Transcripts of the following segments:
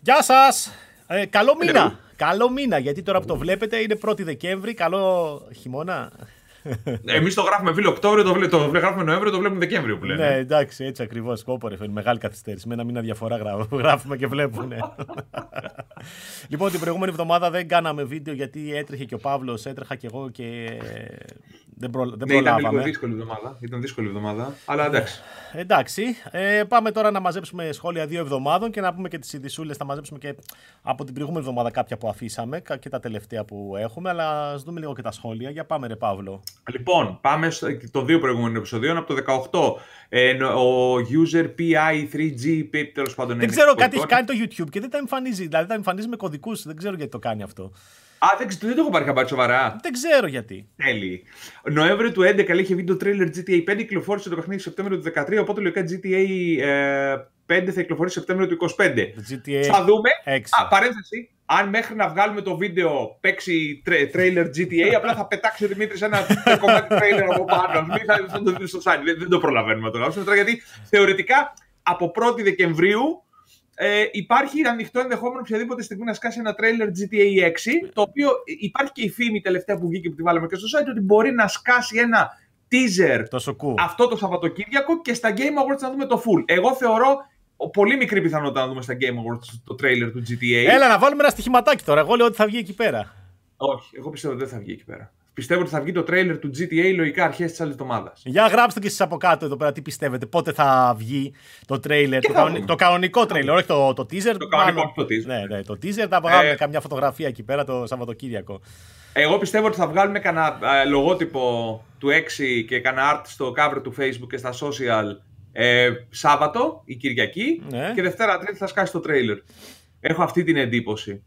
Γεια σας! Ε, καλό μήνα! Καλό μήνα, γιατί τώρα που το βλέπετε είναι 1η Δεκέμβρη. Καλό χειμώνα. Εμείς το γράφουμε φίλο Οκτώβριο, το, βλέ, το γράφουμε Νοέμβριο, το βλέπουμε Δεκέμβριο που λένε. Ναι, εντάξει, έτσι ακριβώς. Κόπο, ρε, μεγάλη καθυστέρηση. Με ένα μήνα διαφορά γράφουμε και βλέπουν. λοιπόν, την προηγούμενη εβδομάδα δεν κάναμε βίντεο γιατί έτρεχε και ο Παύλος, έτρεχα και εγώ και δεν, προ, δεν ναι, προλάβαμε. Ήταν λίγο δύσκολη εβδομάδα. Ήταν δύσκολη εβδομάδα, αλλά εντάξει. εντάξει. Ε, πάμε τώρα να μαζέψουμε σχόλια δύο εβδομάδων και να πούμε και τις ειδισούλε. Θα μαζέψουμε και από την προηγούμενη εβδομάδα κάποια που αφήσαμε και τα τελευταία που έχουμε. Αλλά ας δούμε λίγο και τα σχόλια. Για πάμε, ρε Παύλο. Λοιπόν, πάμε στο, το δύο προηγούμενων επεισοδίων. Από το 18, ε, ο user PI3G, τέλος πάντων. Δεν ξέρω, κάτι έχει κάνει το YouTube και δεν τα εμφανίζει. Δηλαδή τα εμφανίζει με κωδικούς. Δεν ξέρω γιατί το κάνει αυτό. Α, δεν, δεν το έχω πάρει χαμπάρι σοβαρά. Δεν ξέρω γιατί. Τέλει. Νοέμβριο του 2011 είχε βγει το trailer GTA 5, κυκλοφόρησε το παιχνίδι Σεπτέμβριο του 2013, οπότε λογικά GTA ε, 5 θα κυκλοφορήσει Σεπτέμβριο του 2025. GTA θα δούμε. 6. Α, παρένθεση, αν μέχρι να βγάλουμε το βίντεο παίξει τρέιλερ GTA, απλά θα πετάξει ο Δημήτρης ένα κομμάτι τρέιλερ από πάνω. Μην θα, θα το δεις στο site. Δεν, δεν το προλαβαίνουμε τώρα. τώρα. Γιατί θεωρητικά από 1η Δεκεμβρίου ε, υπάρχει ανοιχτό ενδεχόμενο οποιαδήποτε στιγμή να σκάσει ένα τρέιλερ GTA 6. Το οποίο υπάρχει και η φήμη τελευταία που βγήκε που τη βάλαμε και στο site ότι μπορεί να σκάσει ένα teaser το αυτό το Σαββατοκύριακο και στα Game Awards να δούμε το full. Εγώ θεωρώ πολύ μικρή πιθανότητα να δούμε στα Game Awards το trailer του GTA. Έλα να βάλουμε ένα στοιχηματάκι τώρα. Εγώ λέω ότι θα βγει εκεί πέρα. Όχι, εγώ πιστεύω ότι δεν θα βγει εκεί πέρα. Πιστεύω ότι θα βγει το trailer του GTA λογικά αρχές της άλλης εβδομάδας. Για γράψτε και εσείς από κάτω εδώ πέρα τι πιστεύετε. Πότε θα βγει το trailer. Το, κανονι... το, κανονικό trailer, όχι το, το teaser. Το κανονικό το teaser. Ναι, ναι, το teaser θα βγάλουμε ε... καμιά φωτογραφία εκεί πέρα το Σαββατοκύριακο. Εγώ πιστεύω ότι θα βγάλουμε κανένα ε, λογότυπο του 6 και κανένα art στο cover του Facebook και στα social ε, Σάββατο ή Κυριακή ναι. και Δευτέρα Τρίτη θα σκάσει το trailer. Έχω αυτή την εντύπωση.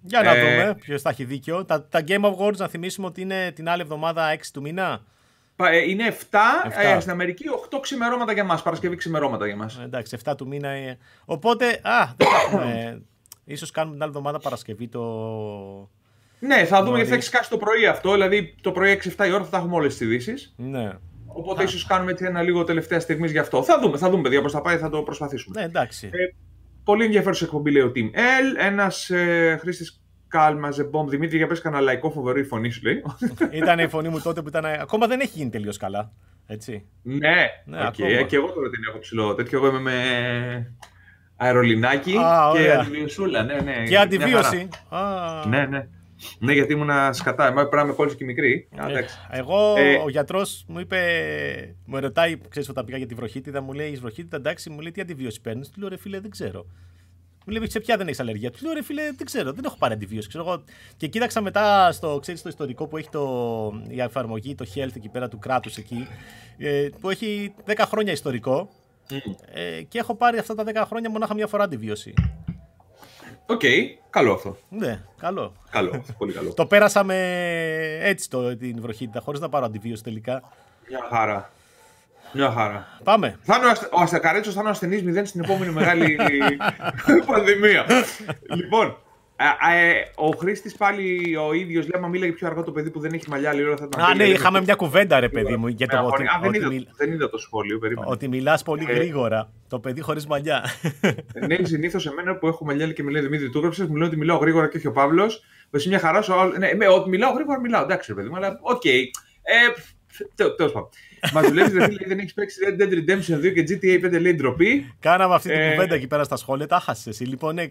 Για να ε... δούμε ποιος θα έχει δίκιο. Τα, τα Game Awards, να θυμίσουμε ότι είναι την άλλη εβδομάδα 6 του μήνα. Είναι 7, 7. Ε, στην Αμερική, 8 ξημερώματα για μας. Παρασκευή ξημερώματα για μας. Ε, εντάξει, 7 του μήνα. Ε... Οπότε, α, δεν θα έχουμε. ίσως κάνουμε την άλλη εβδομάδα Παρασκευή το. Ναι, θα δούμε γιατί θα έχει σκάσει το πρωί αυτό. Δηλαδή το πρωί 6-7 η ώρα θα τα έχουμε όλες τις ειδήσει. Ναι. Οπότε ίσως κάνουμε έτσι ένα λίγο τελευταία στιγμής γι' αυτό. Θα δούμε, θα δούμε παιδιά πώς θα πάει, θα το προσπαθήσουμε. Ναι, εντάξει. Ε, πολύ ενδιαφέρουσα εκπομπή λέει ο Team L. Ένας ε, χρήστης Κάλμας Ζεμπόμ. Δημήτρη, για πες κανένα λαϊκό φοβερό η φωνή σου λέει. ήταν η φωνή μου τότε που ήταν. Ακόμα δεν έχει γίνει τελείως καλά. Έτσι. Ναι, ναι okay. και εγώ τώρα την έχω ψηλό. Τέτοιο εγώ είμαι με αερολινάκι Α, και αντιβιωσούλα. Ναι, ναι, και αντιβίωση. Ναι, ναι. Ναι, γιατί ήμουν σκατά. Εμά πρέπει να είμαι κόλληση και μικρή. Ε, εγώ, ε, ο γιατρός μου είπε, μου ρωτάει, ξέρεις όταν πήγα για τη βροχίτιδα, μου λέει: βροχίτιδα, εντάξει, μου λέει τι αντιβίωση παίρνεις; Του λέω: Ρε φίλε, δεν ξέρω. Μου λέει: Σε ποια δεν έχεις αλλεργία; Του λέω: Ρε φίλε, δεν ξέρω, δεν έχω πάρει αντιβίωση. Ξέρω, εγώ. Και κοίταξα μετά στο, ξέρεις, στο ιστορικό που έχει το, η εφαρμογή, το health εκεί πέρα του κράτους εκεί, ε, που έχει 10 χρόνια ιστορικό. Mm. Ε, και έχω πάρει αυτά τα 10 χρόνια μονάχα μια φορά αντιβίωση. OK, okay, καλό αυτό. Ναι, καλό. Καλό, πολύ καλό. το πέρασα με έτσι το, την βρογχίτιδα, χωρίς να πάρω αντιβίωση τελικά. Μια χαρά. Μια χαρά. Πάμε. Θα είναι ο, Αστακαρέτσος θα είναι ο ασθενής μηδέν στην επόμενη μεγάλη πανδημία. λοιπόν, ε, ο Χρήστης πάλι ο ίδιος λέει: Μα μίλαγε πιο αργά το παιδί που δεν έχει μαλλιά. Λίγο θα Α, ναι, είχαμε μια κουβέντα, ρε παιδί μου. Για το ότι, Α, δεν, είδα, δεν είδα το σχόλιο. Περίμενε. Ότι μιλάς πολύ ε, γρήγορα. Το παιδί χωρίς μαλλιά. ναι, συνήθως εμένα που έχω μαλλιά και με λέει Δημήτρη, του έγραψε, μου λέει ότι μιλάω γρήγορα και όχι ο Παύλος. Εσύ μια χαρά σου. Ναι, με, ότι μιλάω γρήγορα, μιλάω. Εντάξει, ρε παιδί μου, αλλά OK. Okay. Ε, Τέλος πάντων. Μας δουλεύεις, ρε φίλε, δεν έχεις παίξει Red Dead Redemption 2 και GTA 5 λέει ντροπή. Κάναμε αυτή την ε... κουβέντα εκεί πέρα στα σχόλια, τα χάσες εσύ. Λοιπόν, ναι,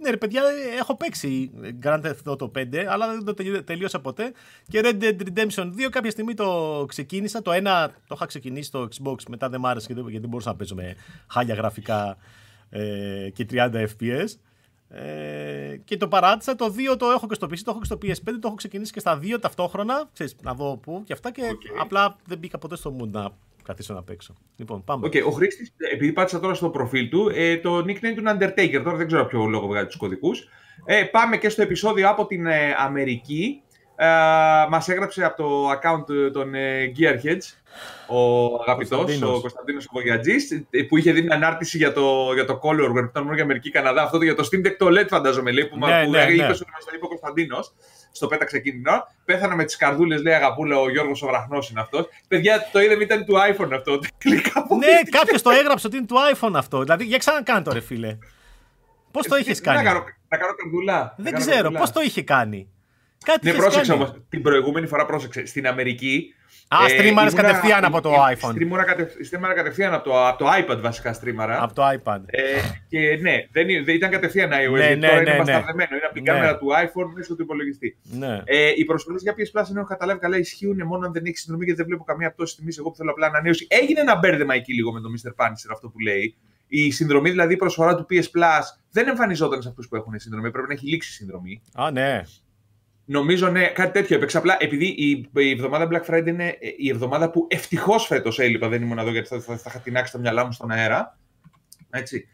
ναι, ρε παιδιά, έχω παίξει Grand Theft Auto 5, αλλά δεν το τελείωσα ποτέ. Και Red Dead Redemption 2 κάποια στιγμή το ξεκίνησα. Το ένα το είχα ξεκινήσει στο Xbox, μετά δεν μ' άρεσε γιατί δεν μπορούσα να παίζω με χάλια γραφικά ε, και 30 FPS. Ε, και το παράτησα. Το 2 το έχω και στο PC, το έχω και στο PS5, το έχω ξεκινήσει και στα 2 ταυτόχρονα. Ξέρεις, να δω πού και αυτά. Και okay. απλά δεν μπήκα ποτέ στο mood να καθίσω να παίξω. Λοιπόν, πάμε. Okay, ο χρήστης, επειδή πάτησα τώρα στο προφίλ του, ε, το nickname του είναι Undertaker. Τώρα δεν ξέρω ποιο λόγο βγάζει τους κωδικούς. Ε, πάμε και στο επεισόδιο από την ε, Αμερική. Ε, Μας έγραψε από το account των ε, Gearheads ο αγαπητός, ο Κωνσταντίνος Βογιατζής, που είχε δει την ανάρτηση για το, για το Color, που ήταν μόνο για Αμερική Καναδά. Αυτό για το Steam Deck το LED, φαντάζομαι, λέει, που, ναι, που ναι, ναι. είπε ότι μα το είπε ο Κωνσταντίνος στο πέταξε κίνδυνο. Πέθανε με τις καρδούλες, λέει αγαπούλα, ο Γιώργος ο Βραχνός είναι αυτός. Παιδιά, το είδαμε, ήταν του iPhone αυτό. ναι, κάποιος το έγραψε ότι είναι του iPhone αυτό. Δηλαδή, για ξανακάνε το ρε φίλε. Πώς το είχες κάνει; Να κάνω, να κάνω καρδουλά. Δεν ξέρω, πώς το είχε κάνει; Κάτι ναι, πρόσεξε όμως. Την προηγούμενη φορά πρόσεξε. Στην Αμερική Α, στρίμαρε κατευθείαν από το iPhone. Στρίμαρα κατευθείαν από το, από το iPad βασικά στρίμαρα. Από το iPad. Ε, και ναι, δεν, δεν ήταν κατευθείαν iOS. Ναι, ναι, τώρα ναι, είναι ναι. Είναι από την ναι. κάμερα του iPhone μέσα του υπολογιστή. Ναι. Ε, οι προσφορέ για PS Plus, έχω καταλάβει καλά, ισχύουν μόνο αν δεν έχεις συνδρομή γιατί δεν βλέπω καμία πτώση τιμής. Εγώ που θέλω απλά ανανέωση. Έγινε ένα μπέρδεμα εκεί λίγο με τον Mr. Punisher αυτό που λέει. Η συνδρομή, δηλαδή η προσφορά του PS Plus, δεν εμφανιζόταν σε αυτούς που έχουν συνδρομή. Πρέπει να έχει λήξει συνδρομή. Α, ναι. Νομίζω ναι, κάτι τέτοιο έπαιξε. Απλά επειδή η, η εβδομάδα Black Friday είναι η εβδομάδα που ευτυχώς φέτος έλειπα, δεν ήμουν εδώ γιατί θα, θα, θα είχα τεινάξει τα μυαλά μου στον αέρα. Έτσι.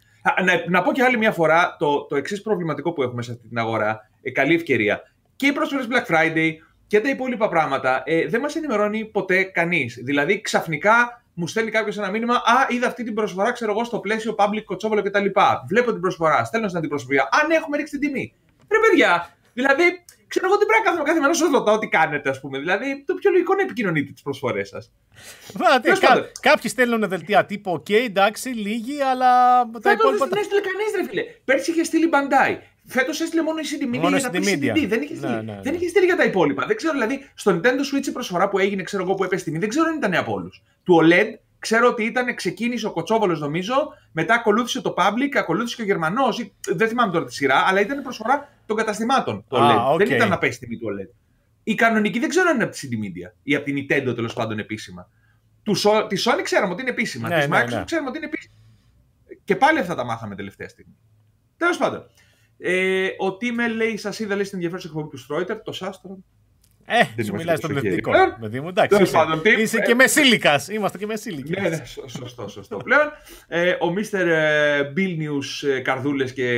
Να, να πω και άλλη μια φορά το, το εξής προβληματικό που έχουμε σε αυτή την αγορά. Ε, καλή ευκαιρία. Και οι πρόσφερε Black Friday και τα υπόλοιπα πράγματα ε, δεν μας ενημερώνει ποτέ κανείς. Δηλαδή ξαφνικά μου στέλνει κάποιος ένα μήνυμα. Α, είδα αυτή την προσφορά, ξέρω εγώ, στο πλαίσιο public κοτσόβολο κτλ. Βλέπω την προσφορά, στέλνω στην αντιπροσωπεία. Α, ναι, έχουμε ρίξει την τιμή. Ρε παιδιά, δηλαδή ξέρω εγώ τι πρέπει να κάνουμε κάθε μέρα σας ρωτάω τι κάνετε, ας πούμε. Δηλαδή, το πιο λογικό είναι να επικοινωνείτε τις προσφορές σας. Κα, κάποιοι στέλνουν δελτία τύπου, οκ, εντάξει, λίγοι, αλλά τα υπόλοιπα. Δεν έστειλε κανείς, ρε φίλε. Πέρσι είχε στείλει Bandai. Φέτος έστειλε μόνο η CD Media για να CD. Δεν είχε, στείλει, ναι, ναι, δεν ναι. είχε στείλει για τα υπόλοιπα. Δεν ξέρω, δηλαδή, στο Nintendo Switch η προσφορά που έγινε, ξέρω εγώ που έπεσε τιμή, δεν ξέρω αν ήταν από όλους. Του OLED Ξέρω ότι ήταν, ξεκίνησε ο Κοτσόβολος, νομίζω, μετά ακολούθησε το Public, ακολούθησε και ο Γερμανός. Δεν θυμάμαι τώρα τη σειρά, αλλά ήταν προσφορά των καταστημάτων. Το ah, Okay. Δεν ήταν να πέσει τιμή του OLED. Η κανονική δεν ξέρω αν είναι από τη CD Media ή από την Nintendo τέλος πάντων επίσημα. Του, τη Sony ξέραμε ότι είναι επίσημα. Ναι, της ναι, Microsoft ναι. ξέραμε ότι είναι επίσημα. Και πάλι αυτά τα μάθαμε τελευταία στιγμή. Τέλος πάντων. Ε, ο Τίμελ λέει: Σας είδα λέει, στην ενδιαφέρουσα εκπομπή του Στρόιτερ, το Σάστρο. Ε, σου μιλάει στον πληθυντικό. Παιδί μου, εντάξει. Είσαι, είσαι και μεσήλικας. Είμαστε και μεσήλικοι. Ναι, ναι, σωστό, σωστό. Πλέον ε, ο Μίστερ Bill News ε, καρδούλες και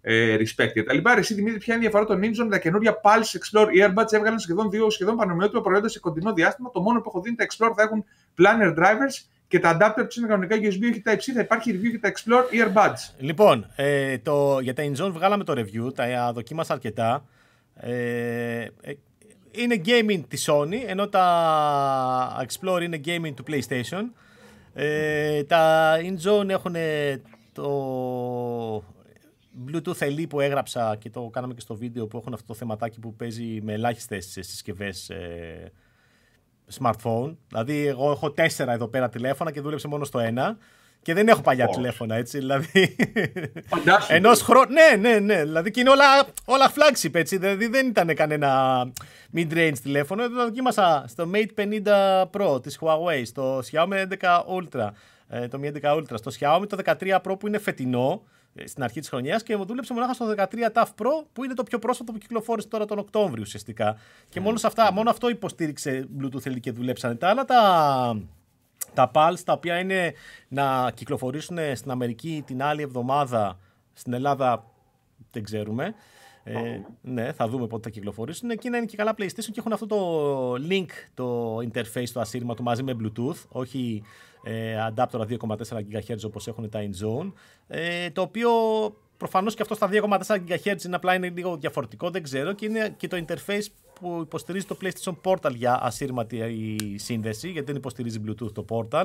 ε, respect και τα λοιπά. Εσύ Δημήτρη, ποια είναι η διαφορά των Ninja με τα καινούργια Pulse Explore; Earbuds έβγαλαν σχεδόν δύο σχεδόν πανομοιότυπα προϊόντα σε κοντινό διάστημα. Το μόνο που έχω δει είναι τα Explore θα έχουν planner drivers και τα adapter τους είναι κανονικά USB και Type-C. Θα υπάρχει review για τα Explore Earbuds. Λοιπόν, ε, το, για τα InZone βγάλαμε το review, τα δοκίμασα αρκετά. Ε, ε, είναι gaming της Sony, ενώ τα Explore είναι gaming του PlayStation. Ε, τα InZone έχουν το Bluetooth LE που έγραψα και το κάναμε και στο βίντεο που έχουν αυτό το θεματάκι που παίζει με ελάχιστες συσκευές ε, smartphone. Δηλαδή, εγώ έχω τέσσερα εδώ πέρα τηλέφωνα και δούλεψε μόνο στο ένα. Και δεν έχω παλιά τηλέφωνα, έτσι. Δηλαδή. Ενός χρόνου. Ναι, ναι, ναι. Δηλαδή και είναι όλα, όλα flagship, έτσι. Δηλαδή δεν ήταν κανένα mid-range τηλέφωνο. Το δοκίμασα στο Mate 50 Pro της Huawei, στο Xiaomi 11 Ultra. Ε, το Mi 11 Ultra, στο Xiaomi το 13 Pro που είναι φετινό ε, στην αρχή της χρονιάς και μου δούλεψε μονάχα στο 13 TAF Pro που είναι το πιο πρόσφατο που κυκλοφόρησε τώρα τον Οκτώβριο ουσιαστικά. Και μόνο, αυτά, μόνο αυτό υποστήριξε Bluetooth και δουλέψανε. Τα άλλα τα, τα PALS τα οποία είναι να κυκλοφορήσουν στην Αμερική την άλλη εβδομάδα, στην Ελλάδα δεν ξέρουμε. Ε, ναι, θα δούμε πότε θα κυκλοφορήσουν. Εκεί να είναι και καλά PlayStation και έχουν αυτό το link, το interface, το ασύρματο μαζί με Bluetooth, όχι ε, adapter 2,4 GHz όπως έχουν τα InZone, ε, το οποίο προφανώς και αυτό στα 2,4 GHz είναι απλά είναι λίγο διαφορετικό, δεν ξέρω, και είναι και το interface που υποστηρίζει το PlayStation Portal για ασύρματη η σύνδεση, γιατί δεν υποστηρίζει Bluetooth το Portal.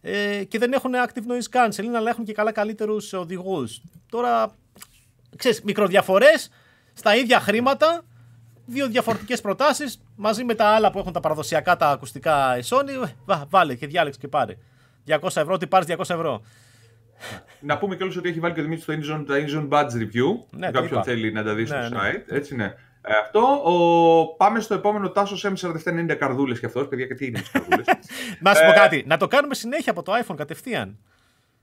Ε, και δεν έχουν active noise cancelling, αλλά έχουν και καλά καλύτερους οδηγούς. Τώρα, ξέρεις, μικροδιαφορές στα ίδια χρήματα, δύο διαφορετικές προτάσεις, μαζί με τα άλλα που έχουν τα παραδοσιακά τα ακουστικά η Sony, βάλε και διάλεξε και πάρε. 200 ευρώ, τι πάρεις 200 ευρώ. Να πούμε κιόλας ότι έχει βάλει και Δημήτρης στο InZone, τα InZone Badge Review. Ναι, Κάποιον θέλει να τα δει στο ναι, ναι. site. Έτσι ναι. Ε, αυτό. Ο... Πάμε στο επόμενο Τάσο M4790 καρδούλες και αυτός. Παιδιά, και τι είναι τις καρδούλες. να σου πω ε, κάτι. Να το κάνουμε συνέχεια από το iPhone κατευθείαν.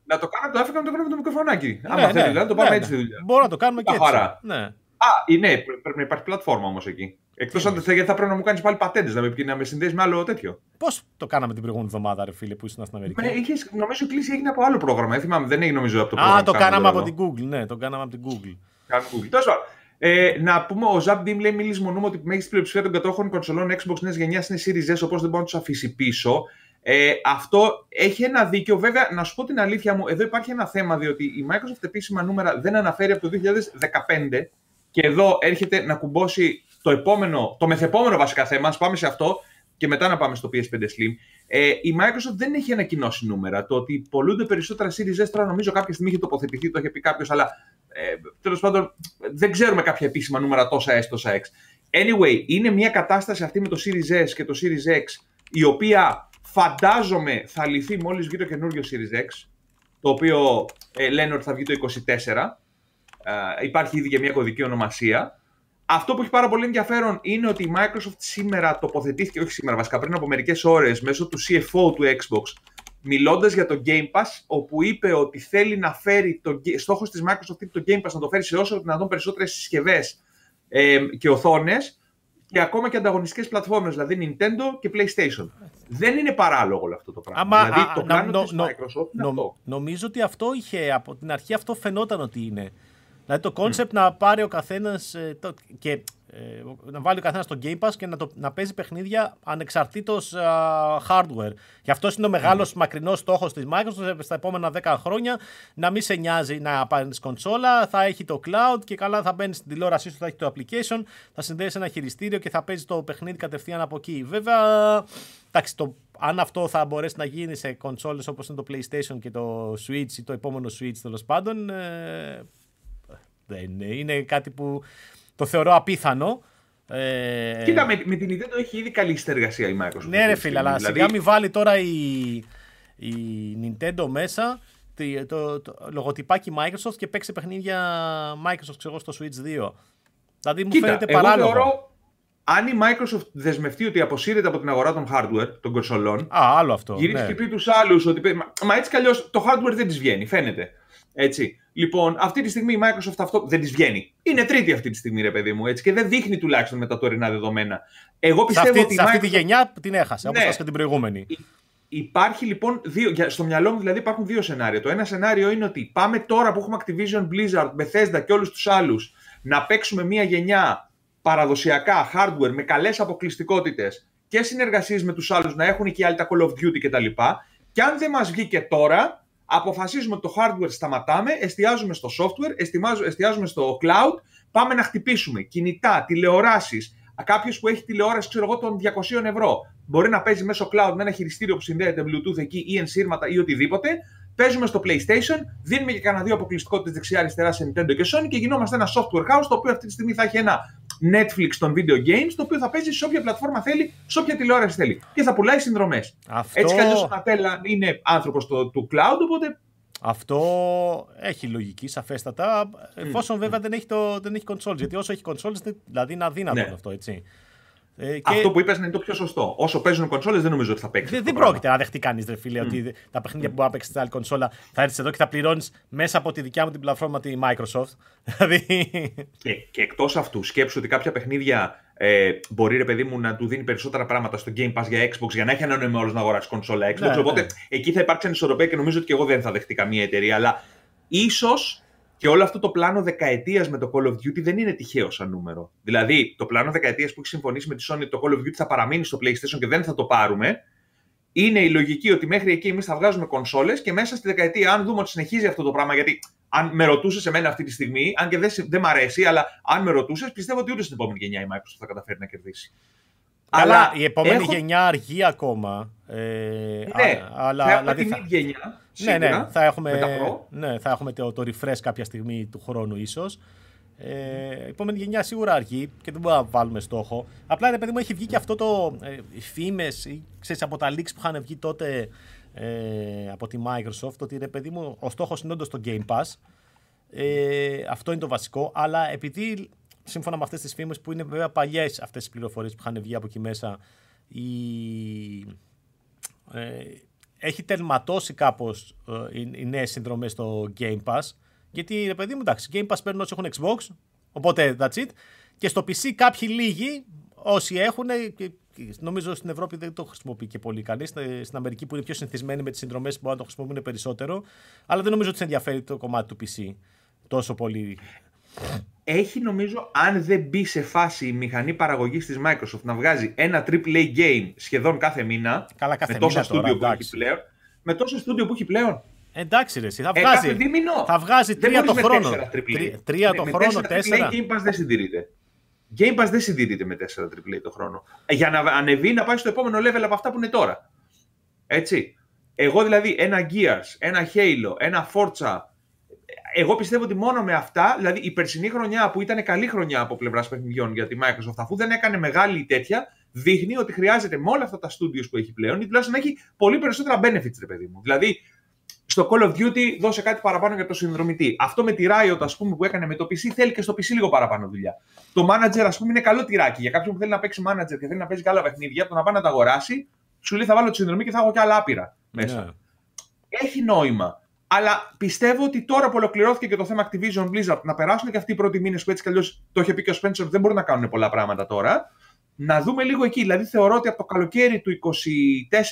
Να το κάνουμε από το iPhone και να το κάνουμε με το μικροφωνάκι. Ναι, Άμα ναι, θέλει, δηλαδή, το πάμε ναι, έτσι ναι. στη δουλειά. Μπορούμε να το κάνουμε και έτσι. Χαρά. Ναι. Α, ναι, πρέπει να υπάρχει πλατφόρμα όμως εκεί. Εκτός αν δεν θα πρέπει να μου κάνεις πάλι πατέντες, να, με, να με συνδέσεις με άλλο τέτοιο. Πώς το κάναμε την προηγούμενη εβδομάδα, ρε φίλε, που ήσουν στην Αμερική; Με, είχες, νομίζω η κλίση έγινε από άλλο πρόγραμμα. Ε, θυμάμαι, δεν έγινε νομίζω από το πρόγραμμα. Α, το κάναμε από την Google. Ναι, το κάναμε από την Google. Κάναμε Google. Τόσο, ε, να πούμε, ο Zap Dim λέει: Μη λησμονούμε ότι η μέγιστη πλειοψηφία των κατόχων κονσολών Xbox νέας γενιάς είναι Series S, οπότε δεν μπορεί να τους αφήσει πίσω. Ε, αυτό έχει ένα δίκιο. Βέβαια, να σου πω την αλήθεια μου, εδώ υπάρχει ένα θέμα, διότι η Microsoft επίσημα νούμερα δεν αναφέρει από το 2015 και εδώ έρχεται να κουμπώσει το επόμενο, το μεθεπόμενο βασικά θέμα. Ας πάμε σε αυτό και μετά να πάμε στο PS5 Slim. Ε, η Microsoft δεν έχει ανακοινώσει νούμερα. Το ότι πολλούνται περισσότερα Series S τώρα νομίζω κάποια στιγμή είχε τοποθετηθεί, το είχε πει κάποιος, αλλά ε, τέλος πάντων δεν ξέρουμε κάποια επίσημα νούμερα τόσα S, τόσα X. Anyway, είναι μια κατάσταση αυτή με το Series S και το Series X η οποία φαντάζομαι θα λυθεί μόλις βγει το καινούριο Series X το οποίο ε, λένε ότι θα βγει το 24. Ε, υπάρχει ήδη και μια κωδική ονομασία. Αυτό που έχει πάρα πολύ ενδιαφέρον είναι ότι η Microsoft σήμερα τοποθετήθηκε, όχι σήμερα βασικά, πριν από μερικές ώρες μέσω του CFO του Xbox, μιλώντας για το Game Pass, όπου είπε ότι θέλει να φέρει, το, στόχος της Microsoft το Game Pass να το φέρει σε όσο δυνατόν περισσότερες συσκευές ε, και οθόνες και ακόμα και ανταγωνιστικές πλατφόρμες, δηλαδή Nintendo και PlayStation. Δεν είναι παράλογο όλο αυτό το πράγμα. Άμα, δηλαδή α, το να- πλάνο νο- της νο- Microsoft είναι νο- αυτό. Νομίζω ότι αυτό είχε, από την αρχή αυτό φαινόταν ότι είναι. Δηλαδή το concept να πάρει ο καθένας και ε, να βάλει ο καθένας το Game Pass και να, το, να παίζει παιχνίδια ανεξαρτήτως hardware. Γι' αυτό είναι ο μεγάλος μακρινός στόχος της Microsoft στα επόμενα 10 χρόνια να μην σε νοιάζει να πάρεις κονσόλα, θα έχει το cloud και καλά θα μπαίνεις στην τηλεόρασή σου, θα έχει το application, θα συνδέσει ένα χειριστήριο και θα παίζει το παιχνίδι κατευθείαν από εκεί. Βέβαια, εντάξει, το, αν αυτό θα μπορέσει να γίνει σε κονσόλες όπως είναι το PlayStation και το Switch ή το επόμενο Switch τέλος πάντων, ε, δεν είναι. Είναι κάτι που το θεωρώ απίθανο. Ε, Κοίτα, με, με την Nintendo έχει ήδη καλή συνεργασία η Microsoft. ναι, αυτή ρε τη φίλε, στιγμή. αλλά Δηλαδή, σιγά μην βάλει τώρα η, η Nintendo μέσα το, το, το λογοτυπάκι Microsoft και παίξει παιχνίδια Microsoft ξέρω, εγώ, στο Switch 2. Δηλαδή μου Κοίτα, φαίνεται εγώ παράλογο. θεωρώ, αν η Microsoft δεσμευτεί ότι αποσύρεται από την αγορά των hardware, των κονσολών, Α, άλλο αυτό. γυρίσει ναι. και πει τους άλλους ότι. παι- Μα, μα έτσι κι αλλιώς το hardware δεν της βγαίνει, φαίνεται. Έτσι. Λοιπόν, αυτή τη στιγμή η Microsoft αυτό δεν της βγαίνει. Είναι τρίτη αυτή τη στιγμή, ρε παιδί μου, έτσι, και δεν δείχνει τουλάχιστον με τα τωρινά δεδομένα. Εγώ Σε πιστεύω αυτή, ότι η σε αυτή τη Microsoft- γενιά την έχασε, όπως Ναι. έχασε και την προηγούμενη. Υπάρχει λοιπόν δύο, για- στο μυαλό μου δηλαδή υπάρχουν δύο σενάρια. Το ένα σενάριο είναι ότι πάμε τώρα που έχουμε Activision Blizzard, Bethesda και όλους τους άλλους να παίξουμε μια γενιά παραδοσιακά hardware με καλές αποκλειστικότητες και συνεργασίες με τους άλλους να έχουν και οι άλλοι τα Call of Duty κτλ. Και αν δεν μας βγει και τώρα, αποφασίζουμε ότι το hardware σταματάμε, εστιάζουμε στο software, εστιάζουμε, εστιάζουμε στο cloud, πάμε να χτυπήσουμε κινητά, τηλεοράσεις, Κάποιος που έχει τηλεόραση, ξέρω εγώ, των 200 ευρώ. Μπορεί να παίζει μέσω cloud με ένα χειριστήριο που συνδέεται Bluetooth εκεί ή ενσύρματα ή οτιδήποτε. Παίζουμε στο PlayStation, δίνουμε και κανένα δύο αποκλειστικότητε δεξιά-αριστερά σε Nintendo και Sony και γινόμαστε ένα software house το οποίο αυτή τη στιγμή θα έχει ένα Netflix των video games το οποίο θα παίζει σε όποια πλατφόρμα θέλει, σε όποια τηλεόραση θέλει. Και θα πουλάει συνδρομές. Αυτό, Έτσι κι αλλιώς ο Νατέλα είναι άνθρωπος του cloud, οπότε αυτό έχει λογική, σαφέστατα. Εφόσον βέβαια δεν έχει, το, δεν έχει consoles. Γιατί όσο έχει consoles, δηλαδή είναι αδύνατο Ναι. αυτό, έτσι. Ε, και αυτό που είπες είναι το πιο σωστό. Όσο παίζουν κονσόλες, δεν νομίζω ότι θα παίξει. δεν, αυτό δεν το πράγμα. πρόκειται να δεχτεί κανείς, ρε φίλε, ότι τα παιχνίδια που μπορεί να παίξει στην άλλη κονσόλα θα έρθεις εδώ και θα πληρώνεις μέσα από τη δικιά μου την πλατφόρμα τη Microsoft. Δηλαδή. Και, και εκτός αυτού, σκέψου ότι κάποια παιχνίδια ε, μπορεί, ρε παιδί μου, να του δίνει περισσότερα πράγματα στο Game Pass για Xbox για να έχει ένα νόημα όλος να αγοράσει κονσόλα Xbox. Ναι, οπότε ναι. εκεί θα υπάρξει ανισορροπία και νομίζω ότι και εγώ δεν θα δεχτεί καμία εταιρεία. Αλλά ίσως και όλο αυτό το πλάνο δεκαετίας με το Call of Duty δεν είναι τυχαίο σαν νούμερο. Δηλαδή, το πλάνο δεκαετίας που έχει συμφωνήσει με τη Sony ότι το Call of Duty θα παραμείνει στο PlayStation και δεν θα το πάρουμε. Είναι η λογική ότι μέχρι εκεί εμείς θα βγάζουμε κονσόλες και μέσα στη δεκαετία, αν δούμε ότι συνεχίζει αυτό το πράγμα, γιατί αν με ρωτούσες εμένα αυτή τη στιγμή, αν και δεν, σε- δεν μ' αρέσει, αλλά αν με ρωτούσες, πιστεύω ότι ούτε στην επόμενη γενιά η Microsoft θα καταφέρει να κερδίσει. Αλλά η επόμενη έχω- γενιά αργεί ακόμα. Ε, Ναι, α- αλλά, θα έχουμε δηλαδή τη θα- mid γενιά. Ναι, Σίγουρα, ναι, θα έχουμε, με τα Pro. ναι, θα έχουμε το, το refresh κάποια στιγμή του χρόνου ίσως. Ε, η επόμενη γενιά σίγουρα αργεί και δεν μπορούμε να βάλουμε στόχο. Απλά ρε παιδί μου έχει βγει και αυτό το. Ε, οι φήμες ή ξέρεις, από τα leaks που είχαν βγει τότε ε, από τη Microsoft ότι ρε παιδί μου ο στόχος είναι όντως το Game Pass. Ε, αυτό είναι το βασικό. Αλλά επειδή σύμφωνα με αυτές τις φήμες που είναι βέβαια παλιές αυτές τις πληροφορίες που είχαν βγει από εκεί μέσα, η, ε, έχει τερματώσει κάπως ε, οι, οι νέες συνδρομές στο Game Pass. Γιατί ρε παιδί μου εντάξει Game Pass παίρνουν όσοι έχουν Xbox οπότε that's it. Και στο PC κάποιοι λίγοι όσοι έχουν και, και νομίζω στην Ευρώπη δεν το χρησιμοποιεί και πολύ κανείς. Στην- στην Αμερική που είναι πιο συνηθισμένοι με τις συνδρομές που μπορούν να το χρησιμοποιούν περισσότερο. Αλλά δεν νομίζω ότι σε ενδιαφέρει το κομμάτι του PC τόσο πολύ Έχει νομίζω, αν δεν μπει σε φάση η μηχανή παραγωγής της Microsoft να βγάζει ένα AAA game σχεδόν κάθε μήνα. Καλά, κάθε με τόσα μήνα τώρα, στούντιο που εντάξει. έχει πλέον. Με τόσα στούντιο που έχει πλέον. εντάξει ρε εσύ θα Ε, βγάζει κάθε δίμηνο. θα βγάζει Δεν τρία το μπορείς με χρόνο τέσσερα AAA. Τρία- τρία Με- το με χρόνο τέσσερα τέσσερα AAA Game Pass δεν συντηρείται. Game Pass δεν συντηρείται με 4 AAA το χρόνο. Ε, για να ανεβεί να πάει στο επόμενο level από αυτά που είναι τώρα. Έτσι. Εγώ δηλαδή ένα Gears, ένα Halo, ένα Forza, εγώ πιστεύω ότι μόνο με αυτά, δηλαδή η περσινή χρονιά που ήταν καλή χρονιά από πλευράς παιχνιδιών για τη Microsoft, αφού δεν έκανε μεγάλη τέτοια, δείχνει ότι χρειάζεται με όλα αυτά τα studios που έχει πλέον, ή τουλάχιστον να έχει πολύ περισσότερα benefits, ρε παιδί μου. Δηλαδή, στο Call of Duty δώσε κάτι παραπάνω για το συνδρομητή. Αυτό με τη Riot, ας πούμε, που έκανε με το PC, θέλει και στο PC λίγο παραπάνω δουλειά. Το manager, ας πούμε, είναι καλό τυράκι. Για κάποιον που θέλει να παίξει manager και θέλει να παίζει καλά παιχνίδια, το να πάει να τα αγοράσει, σου λέει θα βάλω τη συνδρομή και θα έχω κι άλλα άπειρα μέσα. Yeah. Έχει νόημα. Αλλά πιστεύω ότι τώρα που ολοκληρώθηκε και το θέμα Activision Blizzard, να περάσουν και αυτοί οι πρώτοι μήνες που έτσι κι αλλιώς το είχε πει και ο Spencer, δεν μπορούν να κάνουν πολλά πράγματα τώρα. Να δούμε λίγο εκεί. Δηλαδή, θεωρώ ότι από το καλοκαίρι του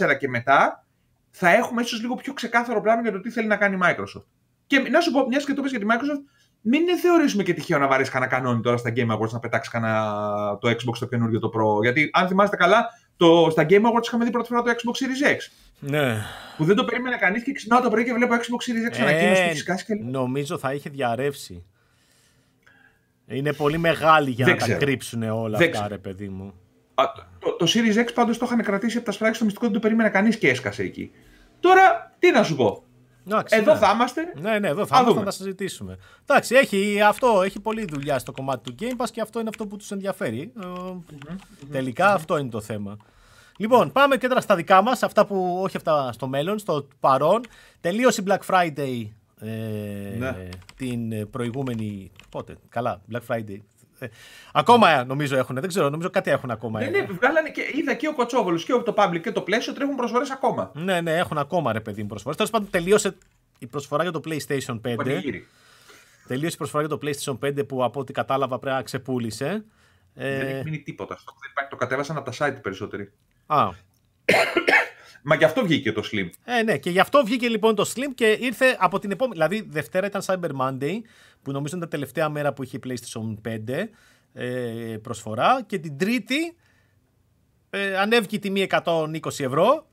24 και μετά θα έχουμε ίσως λίγο πιο ξεκάθαρο πλάνο για το τι θέλει να κάνει η Microsoft. Και να σου πω, μιας και το πει για τη Microsoft, μην θεωρήσουμε και τυχαίο να βαρέσει κανένα κανόνι τώρα στα Game Awards να πετάξει κανένα το Xbox το καινούριο το Pro. Γιατί αν θυμάστε καλά, το, στα Game Awards είχαμε δει πρώτη φορά το Xbox Series X. Ναι. Που δεν το περίμενε κανείς και ξυπνάω το πρωί και βλέπω Xbox Series X ανακοίνωση ε, και Νομίζω θα είχε διαρρεύσει. Είναι πολύ μεγάλη για δεν να ξέρω. τα κρύψουν όλα δεν αυτά, ρε παιδί μου. Α, το, το Series X πάντως το είχαν κρατήσει από τα σπράξεις στο μυστικό, δεν το περίμενε κανείς και έσκασε εκεί. Τώρα, τι να σου πω. Εντάξει, εδώ ναι. θα είμαστε. Ναι, ναι, εδώ θα είμαστε να τα συζητήσουμε. Εντάξει, έχει, αυτό, έχει πολλή δουλειά στο κομμάτι του Game Pass και αυτό είναι αυτό που τους ενδιαφέρει. Mm-hmm, τελικα mm-hmm. αυτό είναι το θέμα. Λοιπόν, πάμε και τώρα στα δικά μας, αυτά που όχι αυτά στο μέλλον, στο παρόν. Τελείωσε η Black Friday ε, ναι. την προηγούμενη. Πότε, καλά, Black Friday. Ε, ακόμα νομίζω έχουν, δεν ξέρω, νομίζω κάτι έχουν ακόμα. Ναι, ναι, βγάλανε και είδα και ο Κοτσόβολος και το Public και το πλαίσιο τρέχουν προσφορές ακόμα. Ναι, ναι, έχουν ακόμα ρε παιδί μου προσφορές. Τέλος πάντων, τελείωσε η προσφορά για το PlayStation 5. Τελείωσε η προσφορά για το PlayStation 5 που από ό,τι κατάλαβα πρέπει να ξεπούλησε. Δεν ε... έχει μείνει τίποτα. Αυτό δεν υπάρχει. Το κατέβασαν από τα site περισσότεροι. Α. Μα γι' αυτό βγήκε το Slim. Ε, ναι, και γι' αυτό βγήκε λοιπόν το Slim και ήρθε από την επόμενη. Δηλαδή, Δευτέρα ήταν Cyber Monday, που νομίζω ήταν τα τελευταία μέρα που είχε PlayStation 5 ε, προσφορά. Και την Τρίτη ε, ανέβηκε η τιμή 120 ευρώ,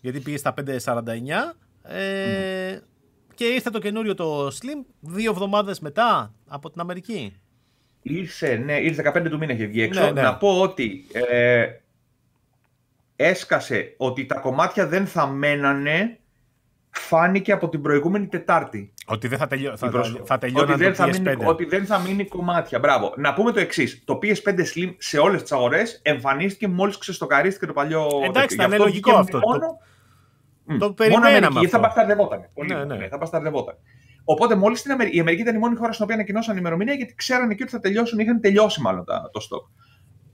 γιατί πήγε στα 5,49. Ε, Και ήρθε το καινούριο το Slim δύο εβδομάδες μετά από την Αμερική. Ήρθε, ναι, ήρθε 15 του μήνα είχε βγει έξω. Ναι, ναι. Να πω ότι ε, έσκασε ότι τα κομμάτια δεν θα μένανε φάνηκε από την προηγούμενη Τετάρτη. Ότι δεν θα, τελειώ... θα, θα ότι δεν θα, μείνει, ότι δεν θα μείνει κομμάτια. Μπράβο. Να πούμε το εξής. Το PS5 Slim σε όλες τις αγορές εμφανίστηκε μόλις ξεστοκαρίστηκε το παλιό. Εντάξει, ήταν λογικό αυτό. Μόνο, το, το περιμέναμε. Αυτό. Θα μπασταρδευόταν. Πολύ ναι, ναι. Θα μπασταρδευόταν. Οπότε μόλις στην Αμερική, η Αμερική ήταν η μόνη χώρα στην οποία ανακοινώσαν ημερομηνία γιατί ξέρανε και ότι θα τελειώσουν, είχαν τελειώσει μάλλον το στόκ.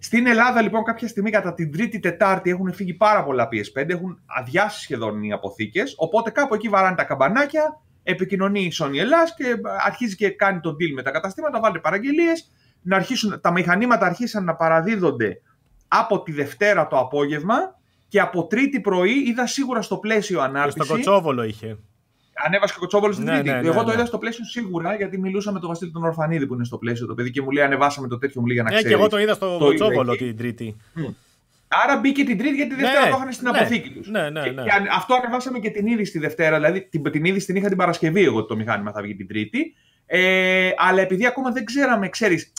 Στην Ελλάδα λοιπόν κάποια στιγμή κατά την Τρίτη Τετάρτη έχουν φύγει πάρα πολλά PS5, έχουν αδειάσει σχεδόν οι αποθήκες. Οπότε κάπου εκεί βαράνε τα καμπανάκια, επικοινωνεί η Sony Ελλάς και αρχίζει και κάνει τον deal με τα καταστήματα, βάλτε παραγγελίες. Να αρχίσουν, τα μηχανήματα αρχίσαν να παραδίδονται από τη Δευτέρα το απόγευμα και από Τρίτη πρωί είδα σίγουρα στο πλαίσιο ανάρτηση. Και στο Κοτσόβολο είχε. Ανέβασε και κοτσόβολο στην ναι, Τρίτη. Ναι, ναι, Εγώ το είδα στο πλαίσιο σίγουρα γιατί μιλούσα με τον Βασίλη τον Ορφανίδη που είναι στο πλαίσιο το παιδί και μου λέει ανεβάσαμε το τέτοιο μου λέει για να ξέρει. Ναι, και εγώ το είδα στο κοτσόβολο την Τρίτη. Άρα μπήκε την Τρίτη γιατί τη Δευτέρα το είχαν στην αποθήκη τους. Ναι, ναι, ναι. Και, αυτό ανεβάσαμε και την είδηση τη Δευτέρα. Δηλαδή την, την είδηση την είχα την Παρασκευή εγώ ότι το μηχάνημα θα βγει την Τρίτη. Ε, αλλά επειδή ακόμα δεν ξέραμε, ξέρεις,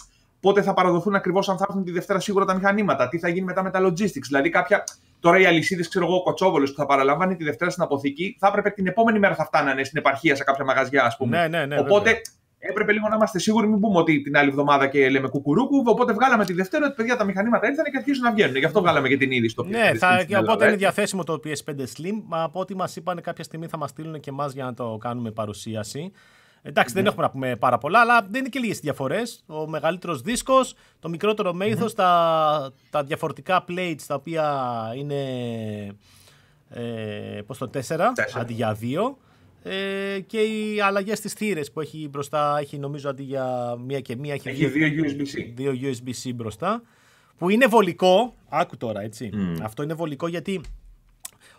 πότε θα παραδοθούν ακριβώ αν θα έρθουν τη Δευτέρα σίγουρα τα μηχανήματα, τι θα γίνει μετά με τα logistics. Δηλαδή κάποια, Τώρα οι αλυσίδε, ξέρω εγώ, ο Κοτσόβολο που θα παραλαμβάνει τη Δευτέρα στην αποθήκη, θα έπρεπε την επόμενη μέρα θα φτάνανε στην επαρχία σε κάποια μαγαζιά, α πούμε. Ναι, ναι, ναι, Οπότε βέβαια. έπρεπε λίγο να είμαστε σίγουροι, μην πούμε ότι την άλλη εβδομάδα και λέμε κουκουρούκου. Οπότε βγάλαμε τη Δευτέρα ότι παιδιά τα μηχανήματα ήρθαν και αρχίζουν να βγαίνουν. Γι' αυτό βγάλαμε και την είδηση στο Ναι, θα, και οπότε είναι διαθέσιμο το PS5 Slim. Μα από ό,τι μα είπαν κάποια στιγμή θα μα στείλουν και εμά για να το κάνουμε παρουσίαση. Εντάξει, δεν ναι. έχουμε να πούμε πάρα πολλά, αλλά δεν είναι και λίγες διαφορές. Ο μεγαλύτερος δίσκος, το μικρότερο μέγεθος, τα, τα διαφορετικά plates τα οποία είναι. Ε, πώς το 4, 4 αντί για 2. Ε, και οι αλλαγές στις θύρες που έχει μπροστά, έχει νομίζω αντί για μία και μία. Έχει, έχει δύο, USB-C. Δύο USB-C μπροστά. Που είναι βολικό. Άκου τώρα, έτσι. Mm. Αυτό είναι βολικό γιατί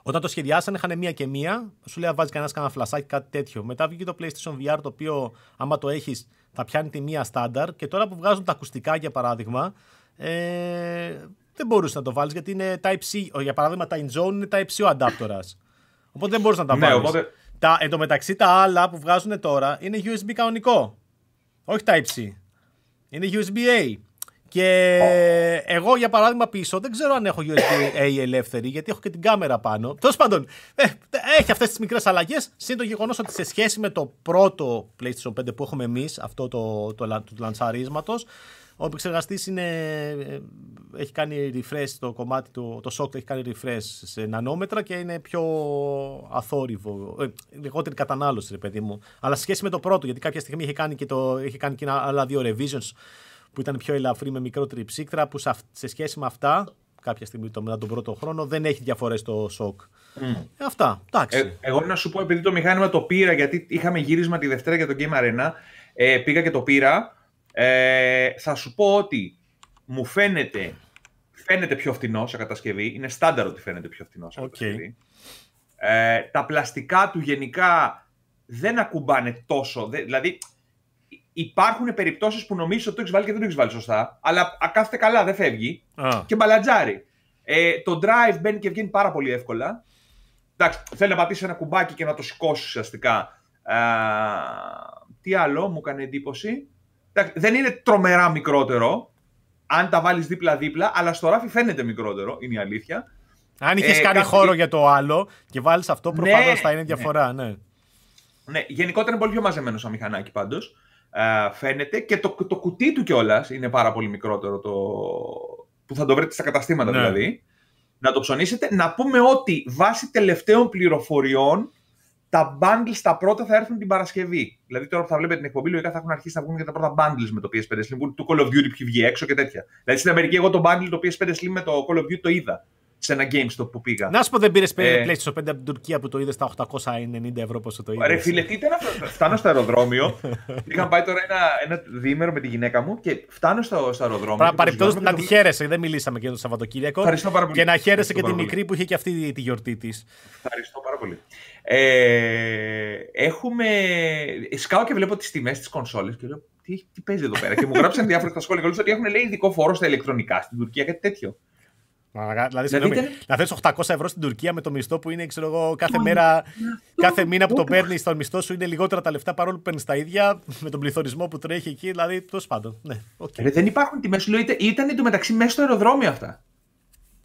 όταν το σχεδιάσανε, είχαν μία και μία. Σου λέει, βάζει κανένας κανένα φλασάκι, κάτι τέτοιο. Μετά βγήκε το PlayStation VR, το οποίο, άμα το έχεις, θα πιάνει τη μία στάνταρ. Και τώρα που βγάζουν τα ακουστικά, για παράδειγμα, ε, δεν μπορούσες να το βάλεις γιατί είναι Type-C. Για παράδειγμα, τα InZone είναι Type-C ο αντάπτορα. Οπότε δεν μπορεί να τα βάλεις. Ναι, οπότε... τα, εν τω μεταξύ, τα άλλα που βγάζουν τώρα είναι USB κανονικό. Όχι Type-C. Είναι USB-A. Και εγώ για παράδειγμα πίσω δεν ξέρω αν έχω USB-A ελεύθερη γιατί έχω και την κάμερα πάνω. Τέλος πάντων, ε, έχει αυτές τις μικρές αλλαγές. Συν το γεγονός ότι σε σχέση με το πρώτο PlayStation 5 που έχουμε εμείς, αυτό το, το, το, του λανσαρίσματος, ο επεξεργαστής ε, έχει κάνει refresh το κομμάτι του, το SOC έχει κάνει refresh σε νανόμετρα και είναι πιο αθόρυβο, ε, λιγότερη κατανάλωση, ρε παιδί μου. Αλλά σε σχέση με το πρώτο, γιατί κάποια στιγμή είχε κάνει και, το, είχε κάνει και άλλα δύο revisions που ήταν πιο ελαφρύ με μικρότερη ψύκτρα, που σε σχέση με αυτά, κάποια στιγμή το, μετά τον πρώτο χρόνο, δεν έχει διαφορές στο σοκ. Mm. Ε, αυτά. Εντάξει. Ε, εγώ να σου πω, επειδή το μηχάνημα το πήρα, γιατί είχαμε γύρισμα τη Δευτέρα για το Game Arena, ε, πήγα και το πήρα. Ε, θα σου πω ότι μου φαίνεται, φαίνεται πιο φθηνό σε κατασκευή. Είναι στάνταρ ότι φαίνεται πιο φθηνό σε κατασκευή. Ε, τα πλαστικά του γενικά δεν ακουμπάνε τόσο. δηλαδή, υπάρχουν περιπτώσεις που νομίζεις ότι το έχεις βάλει και δεν το έχεις βάλει σωστά, αλλά κάθεται καλά, δεν φεύγει και μπαλατζάρει. Ε, το drive μπαίνει και βγαίνει πάρα πολύ εύκολα. Εντάξει, θέλει να πατήσει ένα κουμπάκι και να το σηκώσει ουσιαστικά. Ε, τι άλλο μου έκανε εντύπωση δεν είναι τρομερά μικρότερο, αν τα βάλεις δίπλα-δίπλα, αλλά στο ράφι φαίνεται μικρότερο, είναι η αλήθεια. Αν είχες ε, κάνει χώρο για το άλλο και βάλεις αυτό, προφανώς ναι, θα είναι ναι. διαφορά. Ναι. ναι. ναι. γενικότερα είναι πολύ πιο μαζεμένος σαν μηχανάκι πάντως. Ε, φαίνεται και το, το κουτί του κιόλας είναι πάρα πολύ μικρότερο. Το, που θα το βρείτε στα καταστήματα ναι. δηλαδή. Να το ψωνίσετε. Να πούμε ότι βάσει τελευταίων πληροφοριών τα bundles τα πρώτα θα έρθουν την Παρασκευή. Δηλαδή τώρα που θα βλέπετε την εκπομπή, λογικά θα έχουν αρχίσει να βγουν και τα πρώτα bundles με το PS5 Slim, του Call of Duty που έχει βγει έξω και τέτοια. Δηλαδή στην Αμερική, εγώ το bundle το PS5 Slim με το Call of Duty το είδα σε ένα GameStop που πήγα. Να σου πω, δεν πήρες ε, PlayStation 5 από την Τουρκία που το είδες στα 890 ευρώ πόσο το είδες. Ρε φίλε, τι ήταν αυτό. Φτάνω στο αεροδρόμιο. Είχα πάει τώρα ένα, ένα διήμερο με τη γυναίκα μου και φτάνω στο, στο αεροδρόμιο. Παρεπτώσει να τη χαίρεσαι. Δεν μιλήσαμε και το Σαββατοκύριακο. Ευχαριστώ πάρα πολύ. Και να χαίρεσαι και τη μικρή που είχε και αυτή τη γιορτή της. Ευχαριστώ πάρα πολύ. Ε, έχουμε. Σκάω και βλέπω τις τιμές της κονσόλε και λέω τι, τι παίζει εδώ πέρα; και μου γράψαν διάφορα στα σχόλια ότι έχουν λέει ειδικό φόρο στα ηλεκτρονικά στην Τουρκία, κάτι τέτοιο. Δηλαδή, δηλαδή να θες 800 ευρώ στην Τουρκία με το μισθό που είναι, ξέρω εγώ, κάθε μέρα, κάθε μήνα που το παίρνεις στον μισθό σου είναι λιγότερα τα λεφτά παρόλο που παίρνεις τα ίδια με τον πληθωρισμό που τρέχει εκεί. Δηλαδή, τέλος πάντων. Ναι, okay. δεν υπάρχουν τιμές. Ήταν εντωμεταξύ μέσα στο αεροδρόμιο αυτά.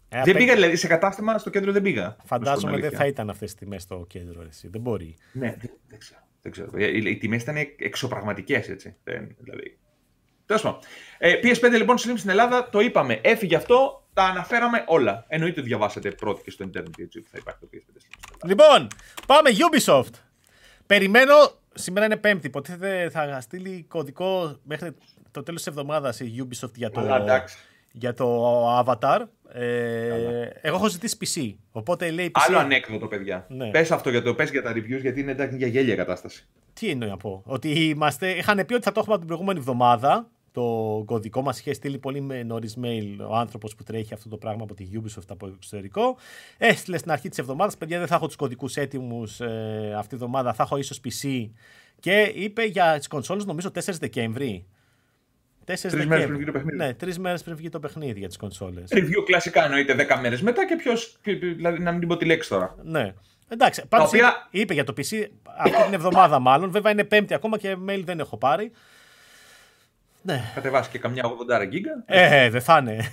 Ε, δεν πήγα, δηλαδή, σε κατάστημα στο κέντρο δεν πήγα. Φαντάζομαι δεν θα ήταν αυτές τι τιμές στο κέντρο, εσύ. Δεν μπορεί. Ναι, δεν, ξέρω. Δεν ξέρω. Ε, οι, οι τιμές ήταν εξωπραγματικές, έτσι. Δεν, δηλαδή. Τέλος πάντων. Ε, PS5 λοιπόν στην Ελλάδα, το είπαμε. Έφυγε αυτό, τα αναφέραμε όλα. Εννοείται ότι διαβάσατε πρώτοι και στο Internet γιατί θα υπάρχει το PS5 Λοιπόν, πάμε Ubisoft. Περιμένω, σήμερα είναι Πέμπτη, υποτίθεται θα στείλει κωδικό μέχρι το τέλος της εβδομάδας η Ubisoft για το, για το Avatar. Ε, εγώ έχω ζητήσει PC. Οπότε λέει PC. Άλλο ανέκδοτο, παιδιά. Ναι. Πες αυτό για το πες για τα reviews, γιατί είναι εντάξει για γέλια κατάσταση. Τι εννοεί να πω. Ότι είμαστε, είχαν πει ότι θα το έχουμε την προηγούμενη εβδομάδα το κωδικό μας είχε στείλει πολύ με νωρίς mail ο άνθρωπος που τρέχει αυτό το πράγμα από τη Ubisoft από το εξωτερικό. Έστειλε στην αρχή της εβδομάδας, παιδιά, δεν θα έχω τους κωδικούς έτοιμους ε, αυτή τη εβδομάδα, θα έχω ίσως PC. Και είπε για τις κονσόλες, νομίζω 4 Δεκέμβρη. Τρεις μέρες πριν βγει το παιχνίδι. Ναι, τρεις μέρες πριν βγει το παιχνίδι για τις κονσόλες. Review κλασικά εννοείται 10 μέρες μετά και ποιος. Δηλαδή να μην την πω τη λέξη τώρα. Ναι. Εντάξει, πάντως οποία... είπε, είπε, για το PC αυτή την εβδομάδα μάλλον. Βέβαια είναι Πέμπτη ακόμα και mail δεν έχω πάρει. Ναι. Κατεβάσει και καμιά 80 γίγκα. Ε, δεν θα είναι.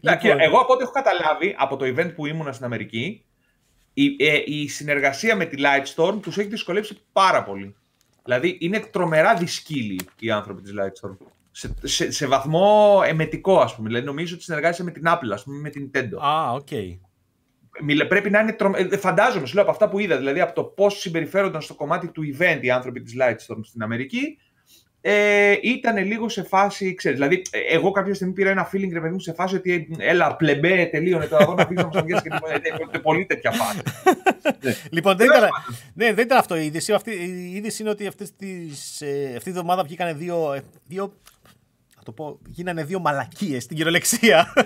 λοιπόν... Εγώ από ό,τι έχω καταλάβει από το event που ήμουνα στην Αμερική, η, ε, η συνεργασία με τη Lightstorm τους έχει δυσκολέψει πάρα πολύ. Δηλαδή είναι τρομερά δύσκολοι οι άνθρωποι της Lightstorm. Σε, σε, σε βαθμό εμετικό, ας πούμε. Δηλαδή νομίζω ότι συνεργάζεται με την Apple, ας πούμε, με την Nintendo. Α, OK. Okay. Πρέπει να είναι τρομερά. Φαντάζομαι, σου λέω από αυτά που είδα, δηλαδή από το πώς συμπεριφέρονταν στο κομμάτι του event οι άνθρωποι της Lightstorm στην Αμερική, ε, ήταν λίγο σε φάση, ξέρεις, δηλαδή εγώ κάποια στιγμή πήρα ένα feeling ρε παιδί μου σε φάση ότι έλα πλεμπέ τελείωνε το αγώνα πήγα να και τίποτα, πολύ τέτοια φάση. Λοιπόν, δεν ήταν, ναι, δεν ήταν αυτό η είδηση, αυτή, η είδηση είναι ότι αυτές τις, ε, αυτή τη εβδομάδα βγήκαν δύο, ε, δύο θα το πω, γίνανε δύο μαλακίες στην κυριολεξία.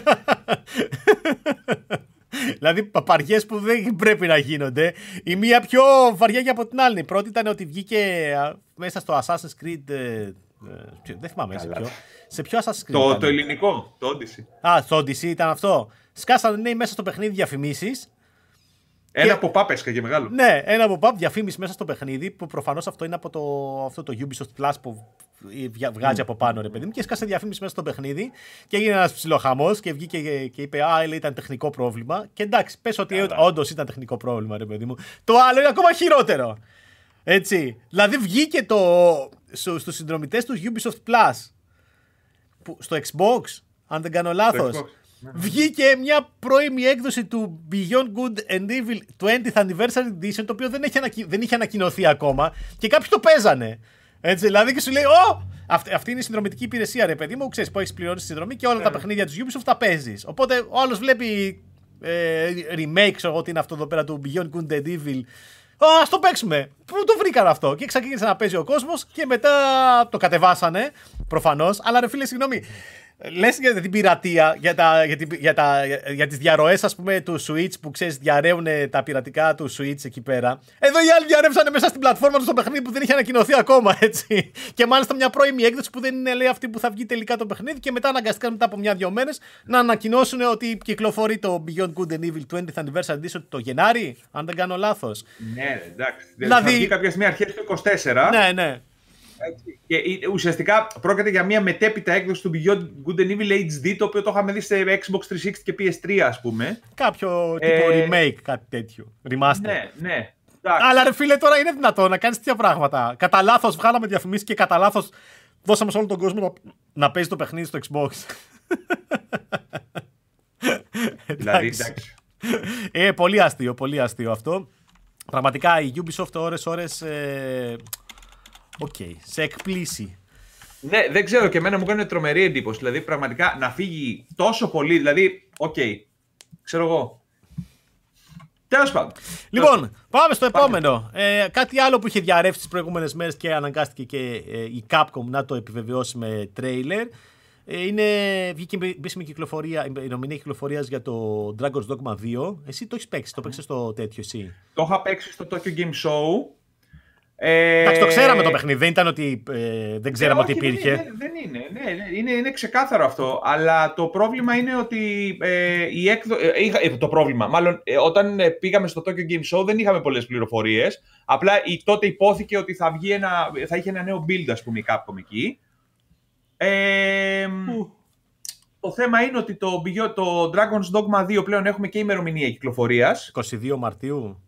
δηλαδή παπαριές που δεν πρέπει να γίνονται. Η μία πιο βαριά και από την άλλη. Η πρώτη ήταν ότι βγήκε μέσα στο Assassin's Creed. Ε, ε, δεν θυμάμαι σε ποιο. Σε ποιο Assassin's Creed. Το, το ελληνικό, το Odyssey. Α, το Odyssey ήταν αυτό. Σκάσανε ναι, μέσα στο παιχνίδι διαφημίσεις. Ένα και... pop έσκαγε μεγάλο. Ναι, ένα pop-up διαφήμιση μέσα στο παιχνίδι που προφανώς αυτό είναι από το, αυτό το Ubisoft Plus που βγάζει από πάνω, ρε παιδί μου, και σκάσε διαφήμιση μέσα στο παιχνίδι και έγινε ένας ψιλοχαμός και βγήκε και, και είπε Α, λέει, ήταν τεχνικό πρόβλημα. Και εντάξει, πες ότι όντως ήταν τεχνικό πρόβλημα, ρε παιδί μου. Το άλλο είναι ακόμα χειρότερο. Έτσι. Δηλαδή βγήκε το, στους συνδρομητές του Ubisoft Plus που, στο Xbox, αν δεν κάνω λάθος. Ναι. Βγήκε μια πρώιμη έκδοση του Beyond Good and Evil 20th Anniversary Edition, το οποίο δεν, έχει δεν είχε ανακοινωθεί ακόμα και κάποιοι το παίζανε. Έτσι, δηλαδή και σου λέει, Ω! Αυτή, αυτή είναι η συνδρομητική υπηρεσία, ρε παιδί μου. Ξέρεις που έχεις πληρώσει τη συνδρομή και όλα τα ναι. παιχνίδια του Ubisoft τα παίζεις. Οπότε ο άλλος βλέπει ε, remake, ξέρω εγώ τι είναι αυτό εδώ πέρα του Beyond Good and Evil. Α το παίξουμε. Πού το βρήκαν αυτό; Και ξεκίνησε να παίζει ο κόσμος και μετά το κατεβάσανε προφανώς. Αλλά ρε φίλε, συγγνώμη. Λες για την πειρατεία, για, τα, για, για, τα, για τις διαρροές ας πούμε του Switch που ξέρεις διαρρέουν τα πειρατικά του Switch εκεί πέρα. Εδώ οι άλλοι διαρρεύσανε μέσα στην πλατφόρμα του στο παιχνίδι που δεν είχε ανακοινωθεί ακόμα έτσι. Και μάλιστα μια πρώιμη έκδοση που δεν είναι λέει αυτή που θα βγει τελικά το παιχνίδι και μετά αναγκαστήκαν μετά από μια-δυο μέρες να ανακοινώσουν ότι κυκλοφορεί το Beyond Good and Evil 20th Anniversary Edition το Γενάρη, αν δεν κάνω λάθος. Ναι, εντάξει. Δηλαδή, θα βγει κάποια στιγμή αρχές του 24. Ναι, ναι. Και ουσιαστικά πρόκειται για μια μετέπειτα έκδοση του Beyond Good and Evil HD, το οποίο το είχαμε δει σε Xbox 360 και PS3, ας πούμε. Κάποιο τύπο ε... remake, κάτι τέτοιο. Remaster. Ναι, ναι. Αλλά ρε φίλε, τώρα είναι δυνατό να κάνεις τέτοια πράγματα. Κατά λάθος βγάλαμε διαφημίσεις και κατά λάθος δώσαμε σε όλο τον κόσμο να, να παίζει το παιχνίδι στο Xbox. δηλαδή, εντάξει. Ε, πολύ αστείο, πολύ αστείο αυτό. Πραγματικά η Ubisoft ώρες-ώρες ε, OK. Okay. Σε εκπλήσσει. Ναι, δεν ξέρω και εμένα μου κάνει τρομερή εντύπωση. Δηλαδή, πραγματικά να φύγει τόσο πολύ. Δηλαδή, OK. Okay. Ξέρω εγώ. Τέλος πάντων. Λοιπόν, πάμε στο επόμενο. Ε, κάτι άλλο που είχε διαρρεύσει τις προηγούμενες μέρες και αναγκάστηκε και ε, η Capcom να το επιβεβαιώσει με τρέιλερ. Ε, είναι, βγήκε επίσημη κυκλοφορία, η νομινή κυκλοφορίας για το Dragon's Dogma 2. Εσύ το έχεις παίξει, το παίξει στο τέτοιο εσύ; Το είχα παίξει στο Tokyo Game Show. Ε... Εντάξει, το ξέραμε το παιχνίδι. Δεν ήταν ότι ε, δεν ξέραμε ε, ότι υπήρχε. Δεν, δεν είναι. Ναι, ναι, είναι, είναι ξεκάθαρο αυτό. Αλλά το πρόβλημα είναι ότι ε, η έκδο... Ε, ε, το πρόβλημα. Μάλλον όταν πήγαμε στο Tokyo Game Show δεν είχαμε πολλές πληροφορίες. Απλά η, τότε υπόθηκε ότι θα, βγει ένα, θα είχε ένα νέο build, ας πούμε, η Capcom εκεί. Ε, το θέμα είναι ότι το, το Dragon's Dogma 2 πλέον έχουμε και ημερομηνία κυκλοφορίας. 22 Μαρτίου.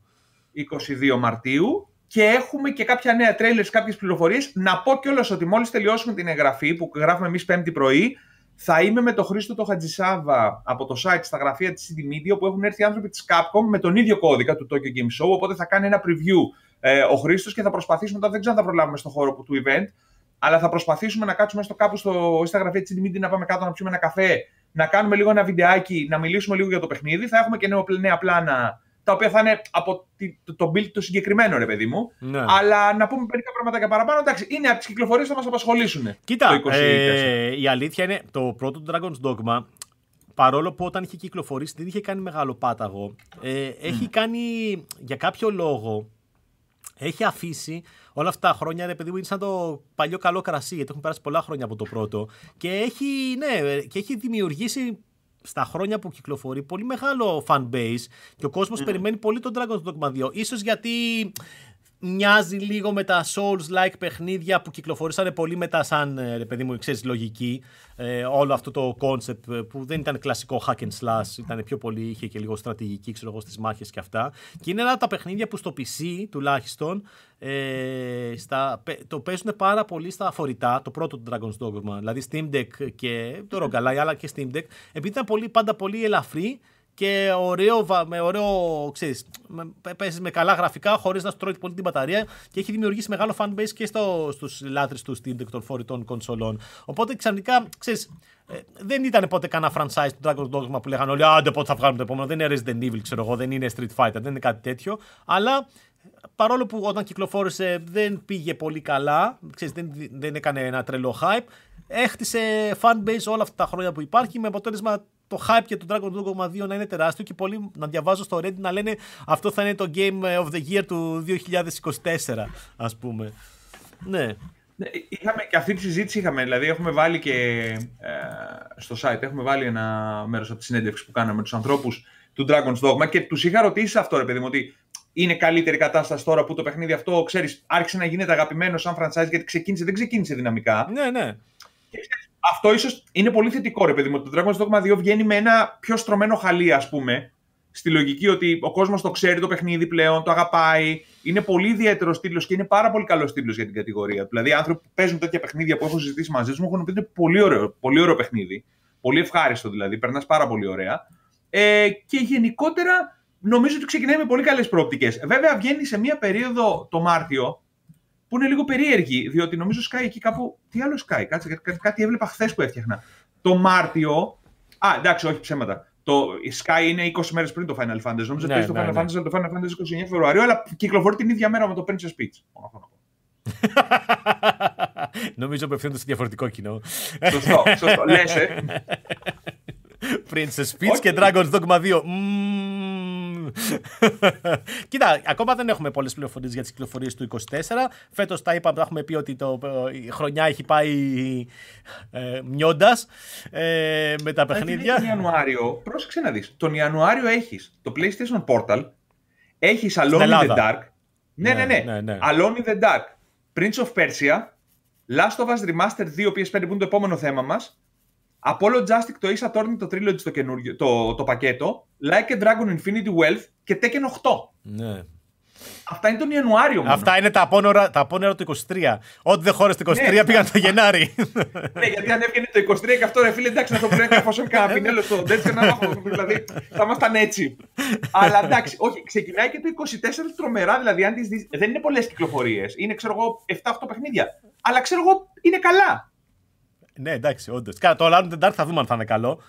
22 Μαρτίου και έχουμε και κάποια νέα τρέιλερ, κάποιες πληροφορίες. Να πω κιόλας ότι μόλις τελειώσουμε την εγγραφή που γράφουμε εμείς Πέμπτη πρωί, θα είμαι με τον Χρήστο το Χατζησάβα από το site στα γραφεία της CD Media, όπου έχουν έρθει άνθρωποι της Capcom με τον ίδιο κώδικα του Tokyo Game Show. Οπότε θα κάνει ένα preview ε, ο Χρήστος και θα προσπαθήσουμε. Τώρα δεν ξέρω αν θα προλάβουμε στο χώρο του event, αλλά θα προσπαθήσουμε να κάτσουμε στο κάπου στο, στα γραφεία της CD Media να πάμε κάτω να πιούμε ένα καφέ, να κάνουμε λίγο ένα βιντεάκι, να μιλήσουμε λίγο για το παιχνίδι. Θα έχουμε και νέα πλάνα τα οποία θα είναι από το build το συγκεκριμένο, ρε παιδί μου. Ναι. Αλλά να πούμε μερικά πράγματα και παραπάνω. Εντάξει, είναι από τις κυκλοφορίες που θα μας απασχολήσουν. Κοίτα, το ε, η αλήθεια είναι το πρώτο Dragon's Dogma. Παρόλο που όταν είχε κυκλοφορήσει δεν είχε κάνει μεγάλο πάταγο. Ε, έχει κάνει για κάποιο λόγο. Έχει αφήσει όλα αυτά τα χρόνια, ρε παιδί μου, είναι σαν το παλιό καλό κρασί, γιατί έχουν περάσει πολλά χρόνια από το πρώτο. Και έχει, ναι, και έχει δημιουργήσει στα χρόνια που κυκλοφορεί πολύ μεγάλο fan base και ο κόσμος περιμένει πολύ τον Dragon's Dogma 2. Ίσως γιατί μοιάζει λίγο με τα Souls-like παιχνίδια που κυκλοφορήσανε πολύ μετά σαν, ε, ρε παιδί μου, ξέρεις, λογική. Ε, όλο αυτό το concept ε, που δεν ήταν κλασικό hack and slash, ήταν πιο πολύ, είχε και λίγο στρατηγική, ξέρω εγώ, στις μάχες και αυτά. Και είναι ένα από τα παιχνίδια που στο PC τουλάχιστον ε, στα, το παίζουν πάρα πολύ στα φορητά, το πρώτο του Dragon's Dogma, δηλαδή Steam Deck και το Rogalai, αλλά και Steam Deck, επειδή ήταν πολύ, πάντα πολύ ελαφρύ και ωραίο, με ωραίο, ξέρεις, παίζεις με καλά γραφικά χωρίς να σου τρώει πολύ την μπαταρία και έχει δημιουργήσει μεγάλο fanbase και στο, στους λάτρες του Steam Deck των φορητών κονσολών. Οπότε ξαφνικά, ξέρεις, ε, δεν ήταν ποτέ κανένα franchise του Dragon Dogma που λέγανε όλοι «Άντε πότε θα βγάλουμε το επόμενο, δεν είναι Resident Evil, ξέρω εγώ, δεν είναι Street Fighter, δεν είναι κάτι τέτοιο». Αλλά παρόλο που όταν κυκλοφόρησε δεν πήγε πολύ καλά, ξέρεις, δεν, δεν έκανε ένα τρελό hype, έχτισε fanbase όλα αυτά τα χρόνια που υπάρχει με αποτέλεσμα το hype για τον Dragon Dogma 2 να είναι τεράστιο και πολλοί να διαβάζω στο Reddit να λένε αυτό θα είναι το Game of the Year του 2024 ας πούμε. Ναι. ναι. Είχαμε και αυτή τη συζήτηση είχαμε, δηλαδή έχουμε βάλει και ε, στο site, έχουμε βάλει ένα μέρος από τη συνέντευξη που κάναμε με τους ανθρώπους του Dragon's Dogma και τους είχα ρωτήσει αυτό ρε παιδί μου ότι είναι καλύτερη κατάσταση τώρα που το παιχνίδι αυτό, ξέρεις, άρχισε να γίνεται αγαπημένο σαν franchise γιατί ξεκίνησε, δεν ξεκίνησε δυναμικά. Ναι, ναι. Και ξέρεις, αυτό ίσως είναι πολύ θετικό, ρε παιδί μου. Το Dragon's Dogma 2 βγαίνει με ένα πιο στρωμένο χαλί, ας πούμε. Στη λογική ότι ο κόσμος το ξέρει το παιχνίδι πλέον, το αγαπάει. Είναι πολύ ιδιαίτερο τίτλο και είναι πάρα πολύ καλό τίτλο για την κατηγορία. Δηλαδή, άνθρωποι που παίζουν τέτοια παιχνίδια που έχω συζητήσει μαζί μου έχουν πει ότι είναι πολύ ωραίο, πολύ ωραίο παιχνίδι. Πολύ ευχάριστο δηλαδή. Περνάς πάρα πολύ ωραία. Ε, και γενικότερα νομίζω ότι ξεκινάει με πολύ καλές προοπτικές. Βέβαια, βγαίνει σε μία περίοδο το Μάρτιο που είναι λίγο περίεργη, διότι νομίζω Sky εκεί κάπου. Τι άλλο Sky, κάτσε, κάτι έβλεπα χθες που έφτιαχνα. Το Μάρτιο. Α, εντάξει, όχι ψέματα. Το Sky είναι 20 μέρες πριν το Final Fantasy. Νομίζω ότι ναι, το ναι, Final ναι. Fantasy το Final Fantasy 29 Φεβρουαρίου, αλλά κυκλοφορεί την ίδια μέρα με το Princess Peach. Νομίζω απευθύνονται σε διαφορετικό κοινό. Σωστό, σωστό. Λες, ε. Princess Peach και Dragon's Dogma 2. Κοίτα, ακόμα δεν έχουμε πολλές πληροφορίες για τις κυκλοφορίες του 24. Φέτος τα είπαμε, έχουμε πει ότι το, η χρονιά έχει πάει ε, μειώντα ε, με τα παιχνίδια. Τον Ιανουάριο, πρόσεξε να δεις. Τον Ιανουάριο έχεις το PlayStation Portal, έχεις Alone in the Dark. Ναι, ναι, ναι, ναι, ναι. Alone in the Dark. Prince of Persia. Last of Us Remastered 2 PS5 που είναι το επόμενο θέμα μας Apollo Justic το Ace Attorney το Trilogy το, καινούργιο, το, το πακέτο, Like a Dragon Infinity Wealth και Tekken 8. Ναι. Αυτά είναι τον Ιανουάριο μόνο. Αυτά είναι τα απόνερα, τα απόνερα του 23. Ό,τι δεν χώρε το 23 ναι, πήγαν το Γενάρη. ναι, γιατί αν έβγαινε το 23 και αυτό ρε φίλε, εντάξει να το πρέπει εφόσον κάνα πινέλο στο τέτοιο να μάθω. Δηλαδή θα ήμασταν έτσι. Αλλά εντάξει, όχι, ξεκινάει και το 24 τρομερά, δηλαδή αν τις δεις, δεν είναι πολλές κυκλοφορίες. Είναι ξέρω εγώ 7-8 παιχνίδια. Αλλά ξέρω εγώ είναι καλά. Ναι, εντάξει, όντως. Το Alone in the Dark θα δούμε αν θα είναι καλό.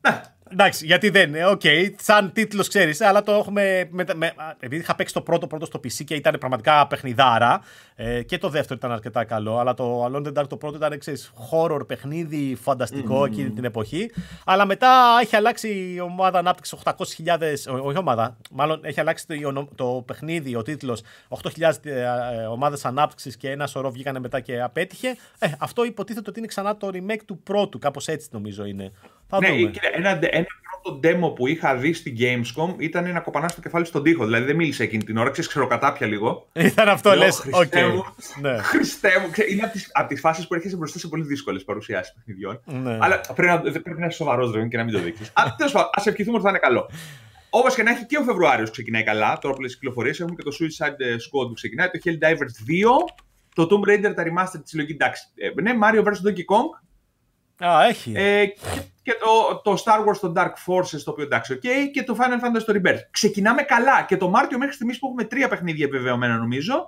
Ναι. Εντάξει, γιατί δεν είναι. OK, okay, σαν τίτλος ξέρεις, αλλά το έχουμε. Με, με, επειδή είχα παίξει το πρώτο πρώτο στο PC και ήταν πραγματικά παιχνιδάρα. Ε, και το δεύτερο ήταν αρκετά καλό. Αλλά το Alone in the Dark το πρώτο ήταν ξέρεις, horror παιχνίδι, φανταστικό mm. εκείνη την εποχή. Αλλά μετά έχει αλλάξει η ομάδα ανάπτυξης 800.000. Όχι ομάδα, μάλλον έχει αλλάξει το, το παιχνίδι, ο τίτλος 8.000 ε, ομάδες ανάπτυξης και ένα σωρό βγήκανε μετά και απέτυχε. Ε, αυτό υποτίθεται ότι είναι ξανά το remake του πρώτου, κάπως έτσι νομίζω είναι. Θα ναι, δούμε. Ένα, ένα πρώτο demo που είχα δει στη Gamescom ήταν να κοπανά το κεφάλι στον τοίχο. Δηλαδή δεν μίλησε εκείνη την ώρα, ξέρεις, ξεροκατάπια λίγο. Ήταν αυτό, λες. Χριστέ μου. Ναι. Χριστέ μου. Είναι από τις τις φάσεις που έρχεσαι μπροστά σε πολύ δύσκολες παρουσιάσεις παιχνιδιών. Ναι. Αλλά πρέπει να, πρέπει να είσαι σοβαρός και να μην το δείξεις. Τέλος πάντων, ας ευχηθούμε ότι θα είναι καλό. Όπως και να έχει και ο Φεβρουάριος ξεκινάει καλά. Τώρα που λες κυκλοφορίες έχουμε και το Suicide Squad που ξεκινάει, το Helldivers 2, το Tomb Raider τα remastered της συλλογή. Εντάξει. Ε, ναι, Mario vs Donkey Kong. Α, έχει. Ε, και και το, το Star Wars, το Dark Forces, το οποίο εντάξει, OK, και το Final Fantasy το Rebirth. Ξεκινάμε καλά και το Μάρτιο μέχρι στιγμής που έχουμε τρία παιχνίδια επιβεβαιωμένα νομίζω.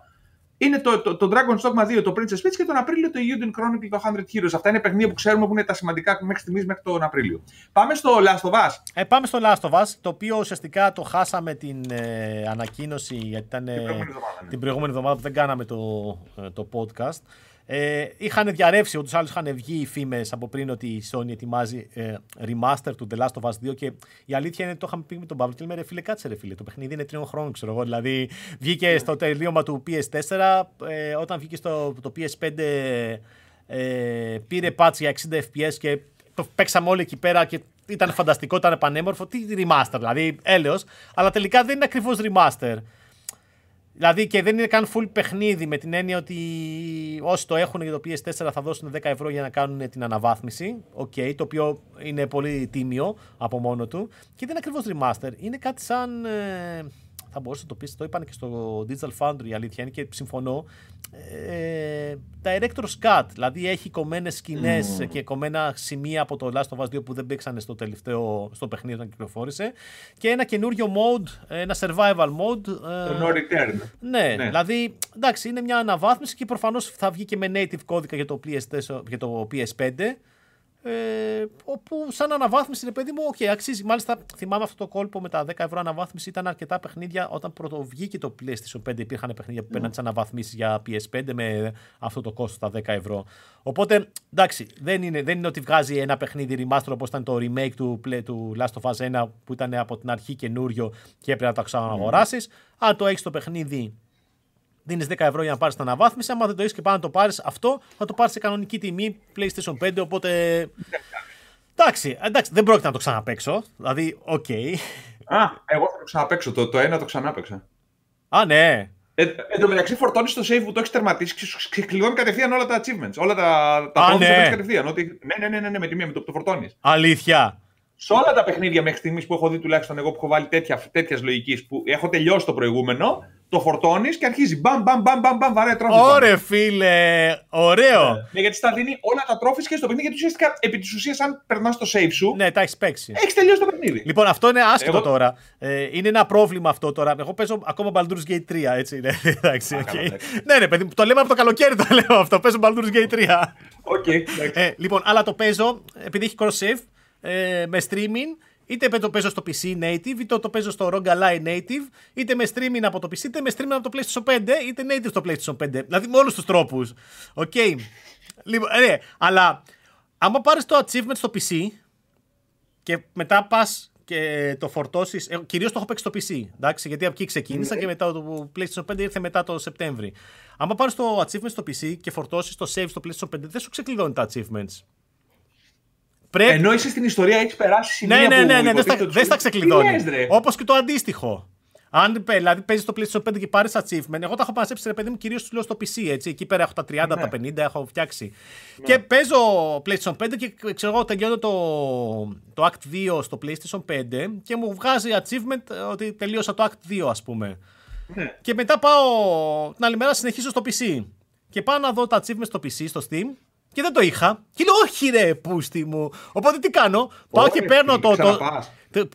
Είναι το, το, το Dragon's Dogma 2, το Princess Peach και τον Απρίλιο το Uden Chronicle, το 100 Heroes. Αυτά είναι παιχνίδια που ξέρουμε που είναι τα σημαντικά μέχρι στιγμής μέχρι τον Απρίλιο. Πάμε στο Last of Us. Ε, πάμε στο Last of Us, το οποίο ουσιαστικά το χάσαμε την ε, ανακοίνωση γιατί ήταν την προηγούμενη εβδομάδα, ναι. την προηγούμενη εβδομάδα που δεν κάναμε το, ε, το podcast. Ε, είχαν διαρρεύσει, ούτω άλλως είχαν βγει οι φήμες από πριν ότι η Sony ετοιμάζει ε, remaster του The Last of Us 2 και η αλήθεια είναι ότι το είχαμε πει με τον Παύλο και λέμε ρε φίλε, κάτσε ρε φίλε. Το παιχνίδι είναι τριών χρόνων, ξέρω εγώ. Δηλαδή βγήκε στο τελείωμα του PS4, ε, όταν βγήκε στο το PS5 ε, πήρε patch για 60 FPS και το παίξαμε όλοι εκεί πέρα και ήταν φανταστικό, ήταν πανέμορφο. Τι remaster, δηλαδή έλεος, αλλά τελικά δεν είναι ακριβώς remaster. Δηλαδή και δεν είναι καν full παιχνίδι με την έννοια ότι όσοι το έχουν για το PS4 θα δώσουν 10 ευρώ για να κάνουν την αναβάθμιση. OK, okay, το οποίο είναι πολύ τίμιο από μόνο του. Και δεν είναι ακριβώς remaster. Είναι κάτι σαν. Ε, θα μπορούσε να το πεις, το είπαν και στο Digital Foundry η αλήθεια είναι και συμφωνώ. Ε, director's cut, δηλαδή έχει κομμένες σκηνές mm. και κομμένα σημεία από το Last of Us 2 που δεν παίξανε στο τελευταίο στο παιχνίδι όταν κυκλοφόρησε και ένα καινούριο mode, ένα survival mode. Το no return. Ναι, ναι, δηλαδή εντάξει, είναι μια αναβάθμιση και προφανώς θα βγει και με native κώδικα για το, PS4, για το PS5 ε, όπου σαν αναβάθμιση είναι παιδί μου, okay, αξίζει. Μάλιστα, θυμάμαι αυτό το κόλπο με τα 10 ευρώ αναβάθμιση. Ήταν αρκετά παιχνίδια όταν πρώτο βγήκε το PlayStation 5. Υπήρχαν παιχνίδια που mm. παίρναν τις αναβαθμίσει για PS5 με αυτό το κόστος τα 10 ευρώ. Οπότε, εντάξει, δεν είναι, δεν είναι ότι βγάζει ένα παιχνίδι remaster όπως ήταν το remake του, του Last of Us 1 που ήταν από την αρχή καινούριο και έπρεπε να το ξαναγοράσεις. Mm. Αν το έχεις το παιχνίδι Δίνεις 10 ευρώ για να πάρεις την αναβάθμιση. Αν δεν το έχεις και πάει να το πάρεις αυτό, θα το πάρεις σε κανονική τιμή PlayStation 5. Οπότε. Εντάξει, εντάξει, δεν πρόκειται να το ξαναπαίξω. Δηλαδή, OK. Okay. Α, εγώ θα το ξαναπαίξω. Το, το ένα το ξανάπαιξα. Α, ναι. Ε, εν τω μεταξύ, φορτώνεις το save που το έχεις τερματίσει και σου ξεκλειδώνει κατευθείαν όλα τα achievements. Όλα τα, τα Α, trophies ναι. τα παίρνεις κατευθείαν. Ότι, ναι, ναι, ναι, ναι, με τη μία, με το που το φορτώνεις. Αλήθεια. Σε όλα τα παιχνίδια μέχρι στιγμής που έχω δει, τουλάχιστον εγώ που έχω βάλει τέτοιας λογικής που έχω τελειώσει το προηγούμενο, το φορτώνεις και αρχίζει μπαμ, μπαμ, μπαμ, μπαμ, μπαμ βαρέ τρόφι. Ωρε φίλε, ωραίο. Ναι, γιατί στα δίνει όλα τα τρόφι και στο παιχνίδι. Γιατί ουσιαστικά, επί της ουσίας, αν περνάς το save σου, Ναι, τα έχεις παίξει. έχεις τελειώσει το παιχνίδι. Λοιπόν, αυτό είναι άσχετο Εγώ- τώρα. Ε, είναι ένα πρόβλημα αυτό τώρα. Εγώ παίζω ακόμα Baldur's Gate 3, έτσι είναι. Εντάξει, Α, οκ. καλά, εντάξει. Ναι, ναι, παιδί, μου, το λέμε από το καλοκαίρι το λέω αυτό. Παίζω Baldur's Gate 3. Οκ, εντάξει. Ε, λοιπόν, αλλά το παίζω επειδή έχει cross-save ε, με streaming. Είτε το παίζω στο PC native, είτε το παίζω στο ROG Ally native, είτε με streaming από το PC, είτε με streaming από το PlayStation 5, είτε native στο PlayStation 5. Δηλαδή με όλους τους τρόπους. Οκ. Λοιπόν, ε, ναι, αλλά άμα πάρεις το achievement στο PC και μετά πας και το φορτώσεις. Κυρίως το έχω παίξει στο PC. Εντάξει, γιατί από εκεί ξεκίνησα και μετά το PlayStation 5 ήρθε μετά το Σεπτέμβρη. Άμα πάρεις το achievement στο PC και φορτώσεις το save στο PlayStation 5, δεν σου ξεκλειδώνει τα achievements. Πρέπει. Ενώ είσαι στην ιστορία, έχεις περάσει σημεία Ναι, ναι, που ναι, ναι, δεν στα, υποτίθεται ότι δεν στα σου- ξεκλειδώνει. Τι λες, ρε; Όπως και το αντίστοιχο. Αν δηλαδή παίζεις το PlayStation 5 και πάρεις achievement, εγώ τα έχω μαζέψει ρε παιδί μου κυρίως λέω στο PC. Έτσι. Εκεί πέρα έχω τα 30, Ναι. τα 50, έχω φτιάξει. Και παίζω PlayStation 5 και ξέρω εγώ τελειώνω το, το Act 2 στο PlayStation 5 και μου βγάζει achievement ε, ότι τελείωσα το Act 2, ας πούμε. Ναι. Και μετά πάω την άλλη μέρα συνεχίζω στο PC. Και πάω να δω τα achievements στο PC, στο Steam. Και δεν το είχα. Και λέω, Όχι, ρε, πούστη μου. Οπότε τι κάνω. Πάω Ωραία, και παίρνω φίλε, το. το,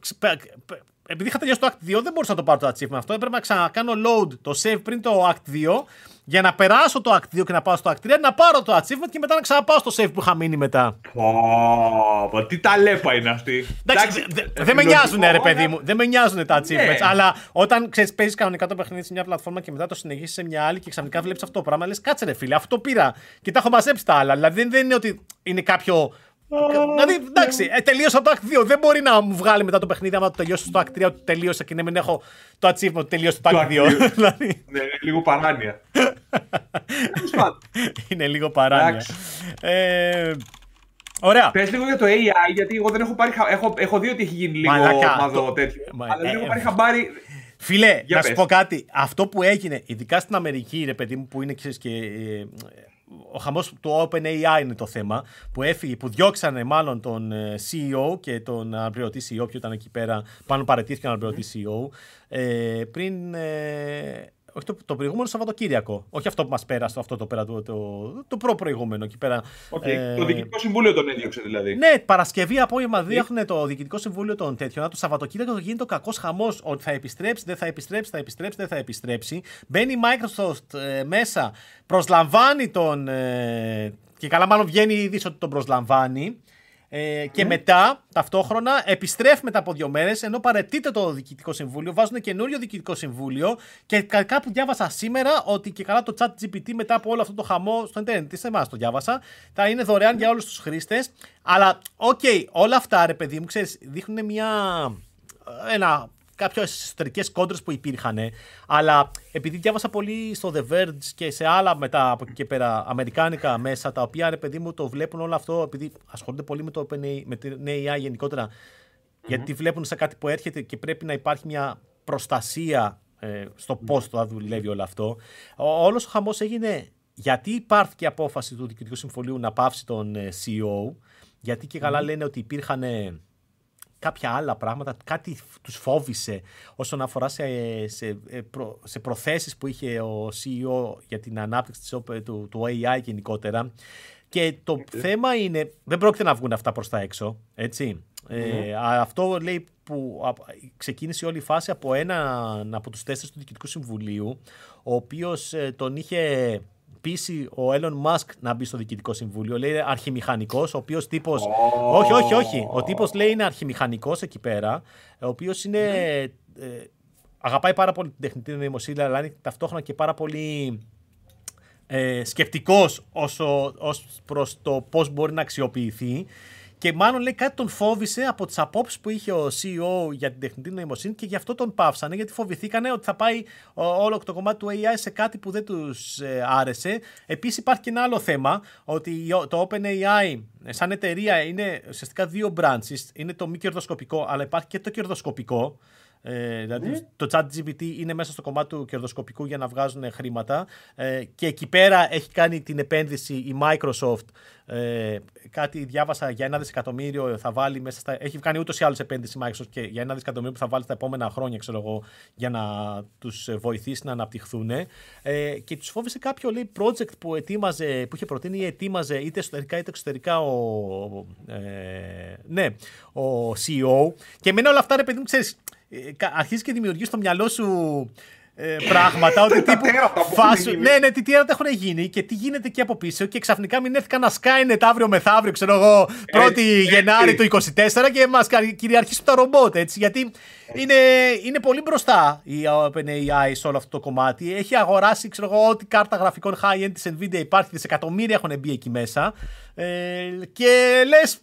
ξαναπάς. το- ξ- πε- πε- επειδή είχα τελειώσει το Act 2, δεν μπορούσα να το πάρω το achievement αυτό. Έπρεπε να ξανακάνω load το save πριν το Act 2 για να περάσω το Act 2 και να πάω στο Act 3, να πάρω το achievement και μετά να ξαναπάω στο save που είχα μείνει μετά. Πω, πω, τι ταλέπα είναι αυτή. Εντάξει, δε- δε- δεν με νοιάζουν, ρε παιδί μου. Δεν με νοιάζουν τα achievements. Ναι. Αλλά όταν ξέρεις, παίζεις κανονικά το παιχνίδι σε μια πλατφόρμα και μετά το συνεχίσει σε μια άλλη και ξαφνικά βλέπεις αυτό το πράγμα, λες κάτσε ρε φίλε, αυτό πήρα και τα έχω μαζέψει τα άλλα. Δηλαδή δεν, δεν είναι ότι είναι κάποιο. Δηλαδή, εντάξει, ε, τελείωσα το Act 2. Δεν μπορεί να μου βγάλει μετά το παιχνίδι, άμα το τελειώσω στο Act 3, ότι τελείωσα και να μην έχω το achievement ότι τελείωσε το Το Act Act 2. 2. δηλαδή, Ναι, είναι λίγο παράνοια. Τέλος πάντων. είναι λίγο παράνοια. Εντάξει. Ε, ωραία. Πες λίγο για το AI, γιατί εγώ δεν έχω πάρει. χα- Έχω, έχω δει ότι έχει γίνει λίγο Μαλακά, μαδό το- τέτοιο. Μα- αλλά δεν ε, έχω ε, πάρει χαμπάρι. Φίλε, Για να σου πες. πω κάτι. Αυτό που έγινε, ειδικά στην Αμερική, ρε παιδί μου, που είναι ξέρεις, και. ε, ο χαμός του OpenAI είναι το θέμα. Που έφυγε, που διώξανε μάλλον τον ε, CEO και τον αναπληρωτή CEO, που ήταν εκεί πέρα. Πάνω παρετήθηκε ο αναπληρωτή CEO. Ε, πριν. Ε, όχι το, το προηγούμενο Σαββατοκύριακο. Όχι αυτό που μας πέρασε, αυτό το πέρα το, το, το προ-προηγούμενο εκεί πέρα. Οκ, Ε, Το Διοικητικό Συμβούλιο τον έδιωξε δηλαδή. ναι, Παρασκευή απόγευμα διώχνουν το Διοικητικό Συμβούλιο των τέτοιων. Το Σαββατοκύριακο γίνεται ο κακός χαμός ότι θα επιστρέψει, δεν θα επιστρέψει, θα επιστρέψει, δεν θα επιστρέψει. Μπαίνει η Microsoft ε, μέσα, προσλαμβάνει τον. ε, και καλά, μάλλον βγαίνει η είδηση ότι τον προσλαμβάνει. Ε, και μετά, ταυτόχρονα, επιστρέφει μετά από δύο μέρες, ενώ παραιτείται το Διοικητικό Συμβούλιο, βάζουν καινούριο Διοικητικό Συμβούλιο και κα- κάπου διάβασα σήμερα ότι και καλά το ChatGPT μετά από όλο αυτό το χαμό στο Ίντερνετ, σε εμάς το διάβασα, θα είναι δωρεάν για όλους τους χρήστες. Αλλά, οκ, όλα αυτά ρε παιδί μου, ξέρεις, δείχνουν μια. Ένα, κάποιες εσωτερικές κόντρες που υπήρχαν. Αλλά επειδή διάβασα πολύ στο The Verge και σε άλλα μετά από εκεί και πέρα αμερικάνικα μέσα, τα οποία ρε παιδί μου το βλέπουν όλο αυτό, επειδή ασχολούνται πολύ με, το OpenAI, με την AI γενικότερα, γιατί βλέπουν σε κάτι που έρχεται και πρέπει να υπάρχει μια προστασία ε, στο πώς θα δουλεύει όλο αυτό. Ο, όλος ο χαμός έγινε γιατί υπάρχει απόφαση του Διοικητικού Συμφωνίου να πάυσει τον ε, CEO, γιατί και καλά λένε ότι υπήρχαν ε, κάποια άλλα πράγματα, κάτι τους φόβησε όσον αφορά σε, σε, ε, προ, σε προθέσεις που είχε ο CEO για την ανάπτυξη της, op- του, του AI γενικότερα. Και το θέμα είναι, δεν πρόκειται να βγουν αυτά προς τα έξω, έτσι. Ε, α- αυτό λέει που α, ξεκίνησε όλη η φάση από έναν από τους τέσσερις του Διοικητικού Συμβουλίου, ο οποίος ε, τον είχε πείσει ο Elon Musk να μπει στο Διοικητικό Συμβούλιο. Λέει αρχιμηχανικός, ο οποίος τύπος... Όχι, όχι, όχι. Ο τύπος λέει είναι αρχιμηχανικός εκεί πέρα, ο οποίος είναι... ε, αγαπάει πάρα πολύ την τεχνητή νοημοσύνη, αλλά είναι ταυτόχρονα και πάρα πολύ ε, σκεπτικός όσο, ως προς το πώς μπορεί να αξιοποιηθεί Και μάλλον λέει κάτι τον φόβησε από τις απόψεις που είχε ο CEO για την τεχνητή νοημοσύνη και γι' αυτό τον πάυσανε, γιατί φοβηθήκανε ότι θα πάει όλο το κομμάτι του AI σε κάτι που δεν τους ε, άρεσε. Επίσης υπάρχει και ένα άλλο θέμα, ότι το OpenAI σαν εταιρεία είναι ουσιαστικά δύο branches. Είναι το μη κερδοσκοπικό, αλλά υπάρχει και το κερδοσκοπικό. Ε, δηλαδή ναι. το chat GPT είναι μέσα στο κομμάτι του κερδοσκοπικού για να βγάζουν χρήματα. Ε, και εκεί πέρα έχει κάνει την επένδυση η Microsoft. Ε, κάτι διάβασα για ένα δισεκατομμύριο θα βάλει μέσα στα, έχει κάνει ούτως ή άλλως επένδυση η Microsoft και για ένα δισεκατομμύριο που θα βάλει στα επόμενα χρόνια ξέρω εγώ, για να τους βοηθήσει να αναπτυχθούν. Ε, και τους φόβησε κάποιο λέει, project που ετοίμαζε, που είχε προτείνει ή ετοίμαζε είτε εσωτερικά είτε εξωτερικά ο, ε, ναι, ο CEO και εμένα όλα αυτά ρε παιδί μου ξέρεις ε, αρχίζεις και δημιουργείς στο μυαλό σου ε, πράγματα. ότι τύπου φάσου, ναι, ναι, τι τέρατα έχουν γίνει και τι γίνεται εκεί από πίσω. Και ξαφνικά μην έρθει κανένα Skynet αύριο μεθαύριο, ξέρω εγώ, 1η Γενάρη του 24 και μας κυριαρχήσουν τα ρομπότ. Έτσι, γιατί είναι, είναι πολύ μπροστά η OpenAI σε όλο αυτό το κομμάτι. Έχει αγοράσει, ξέρω εγώ, ό,τι κάρτα γραφικών high-end της Nvidia υπάρχει, δισεκατομμύρια έχουν μπει εκεί μέσα. Ε, και λες,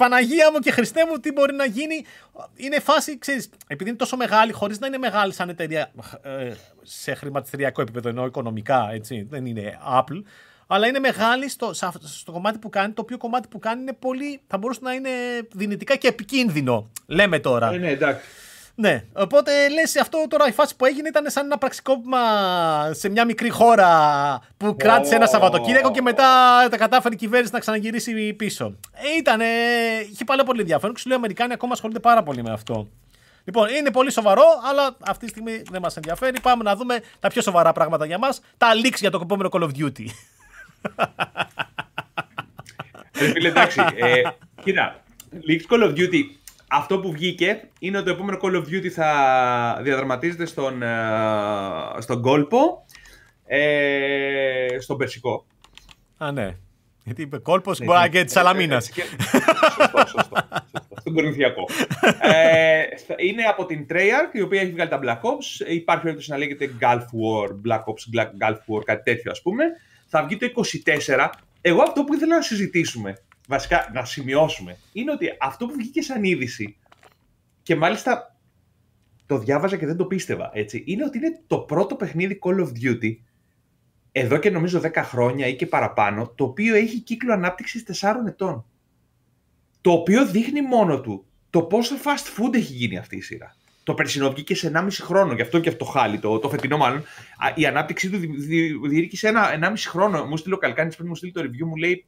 Παναγία μου και Χριστέ μου, τι μπορεί να γίνει. Είναι φάση, ξέρεις, επειδή είναι τόσο μεγάλη, χωρίς να είναι μεγάλη σαν εταιρεία ε, σε χρηματιστηριακό επίπεδο, ενώ οικονομικά, έτσι, δεν είναι Apple, αλλά είναι μεγάλη στο, στο κομμάτι που κάνει, το οποίο κομμάτι που κάνει είναι πολύ, θα μπορούσε να είναι δυνητικά και επικίνδυνο, λέμε τώρα. Ε, ναι, εντάξει. Ναι, οπότε λες αυτό τώρα η φάση που έγινε ήταν σαν ένα πραξικόπημα σε μια μικρή χώρα που κράτησε ένα Σαββατοκύριακο και μετά τα κατάφερε η κυβέρνηση να ξαναγυρίσει πίσω. Ε, ήτανε, είχε πάρα πολύ ενδιαφέρον και σου λέω οι Αμερικάνοι ακόμα ασχολούνται πάρα πολύ με αυτό. Λοιπόν, είναι πολύ σοβαρό, αλλά αυτή τη στιγμή δεν μας ενδιαφέρει. Πάμε να δούμε τα πιο σοβαρά πράγματα για μας. Τα leaks για το επόμενο Call of Duty. Ε, φίλε, εντάξει. Ε, κοίτα, leaks Call of Duty αυτό που βγήκε είναι ότι το επόμενο Call of Duty θα διαδραματίζεται στον, ε, στον κόλπο, ε, στον Περσικό. Α, ναι. Γιατί είπε κόλπος, ναι, μπορεί να και τη Σαλαμίνα. Σωστό, σωστό. Στον Κορινθιακό. ε, είναι από την Treyarch, η οποία έχει βγάλει τα Black Ops. Υπάρχει περίπτωση να λέγεται Gulf War, Black Ops, Gulf War, κάτι τέτοιο ας πούμε. Θα βγει το 24. Εγώ αυτό που ήθελα να συζητήσουμε βασικά να σημειώσουμε, είναι ότι αυτό που βγήκε σαν είδηση και μάλιστα το διάβαζα και δεν το πίστευα, έτσι, είναι ότι είναι το πρώτο παιχνίδι Call of Duty εδώ και νομίζω 10 χρόνια ή και παραπάνω, το οποίο έχει κύκλο ανάπτυξης 4 ετών. Το οποίο δείχνει μόνο του το πόσο fast food έχει γίνει αυτή η σειρά. Το περσινό βγήκε σε 1,5 χρόνο, γι' αυτό και αυτό χάλι, το, το φετινό μάλλον. Η ανάπτυξή του διήρκησε ένα 1,5 χρόνο. Μου στείλει ο Καλκάνης πριν μου στείλει το review, μου λέει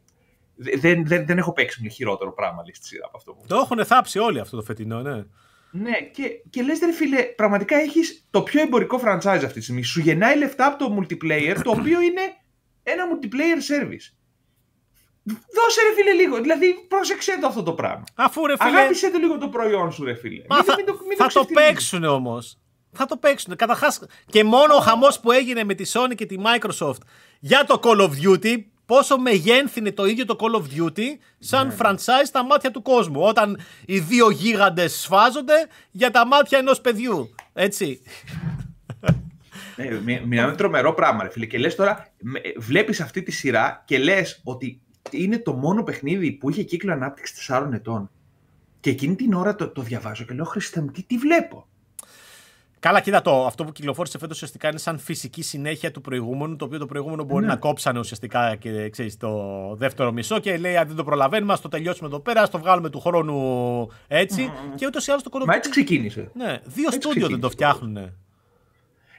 δεν, δεν, δεν έχω παίξει με χειρότερο πράγμα λέει, στη σειρά από αυτό. Το έχουν θάψει όλοι αυτό το φετινό, ναι. Ναι, και, και λες ρε φίλε, πραγματικά έχεις το πιο εμπορικό franchise αυτή τη στιγμή. Σου γεννάει λεφτά από το multiplayer, το οποίο είναι ένα multiplayer service. Δώσε ρε φίλε λίγο, δηλαδή πρόσεξε το αυτό το πράγμα. Αφού ρε φίλε... Αγάπησε το λίγο το προϊόν σου ρε φίλε. Μα μην, θα, μην το, μην θα το, το παίξουν όμως. Θα το παίξουν. Καταρχάς, και μόνο ο χαμός που έγινε με τη Sony και τη Microsoft για το Call of Duty πόσο μεγένθινε το ίδιο το Call of Duty σαν ναι. franchise στα μάτια του κόσμου. Όταν οι δύο γίγαντες σφάζονται για τα μάτια ενός παιδιού. Έτσι. Ναι, μιλάμε με τρομερό πράγμα, ρε φίλε. Και λες τώρα, βλέπεις αυτή τη σειρά και λες ότι είναι το μόνο παιχνίδι που είχε κύκλο ανάπτυξης 4 ετών. Και εκείνη την ώρα το, το διαβάζω και λέω, Χριστέ μου, τι, τι βλέπω; Καλά, κοίτα το. Αυτό που κυκλοφόρησε φέτος ουσιαστικά είναι σαν φυσική συνέχεια του προηγούμενου, το οποίο το προηγούμενο μπορεί ναι. να κόψανε ουσιαστικά και ξέρεις, το δεύτερο μισό και λέει: Αν δεν το προλαβαίνουμε, ας το τελειώσουμε εδώ πέρα, ας το βγάλουμε του χρόνου έτσι. Mm-hmm. Και ούτως ή άλλως το κολομπάκι. Μα έτσι ξεκίνησε. Ναι, δύο στούντιο δεν το φτιάχνουν.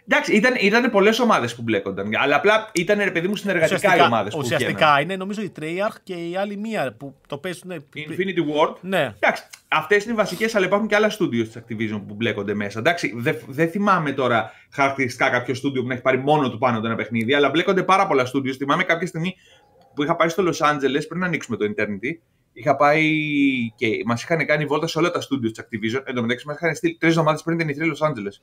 Εντάξει, ήταν, ήταν πολλές ομάδες που μπλέκονταν. Αλλά απλά ήταν ρε παιδί μου συνεργατικά οι ομάδες που Ουσιαστικά είναι νομίζω η Treyarch και η άλλη μία που το παίζουν. Infinity Ward. Ναι. Εντάξει, αυτές είναι οι βασικές, αλλά υπάρχουν και άλλα στούντιο της Activision που μπλέκονται μέσα. Εντάξει, δεν δε θυμάμαι τώρα χαρακτηριστικά κάποιο στούντιο που να έχει πάρει μόνο του πάνω το ένα παιχνίδι, αλλά μπλέκονται πάρα πολλά στούντιο. Θυμάμαι κάποια στιγμή που είχα πάει στο Los Angeles πριν να ανοίξουμε το Eternity. Είχα πάει και μας είχαν κάνει βόλτα σε όλα τα στούντιο της Activision. Εν τω μεταξύ, μας είχαν στείλει τρεις εβδομάδες πριν την Ηθρή Los Angeles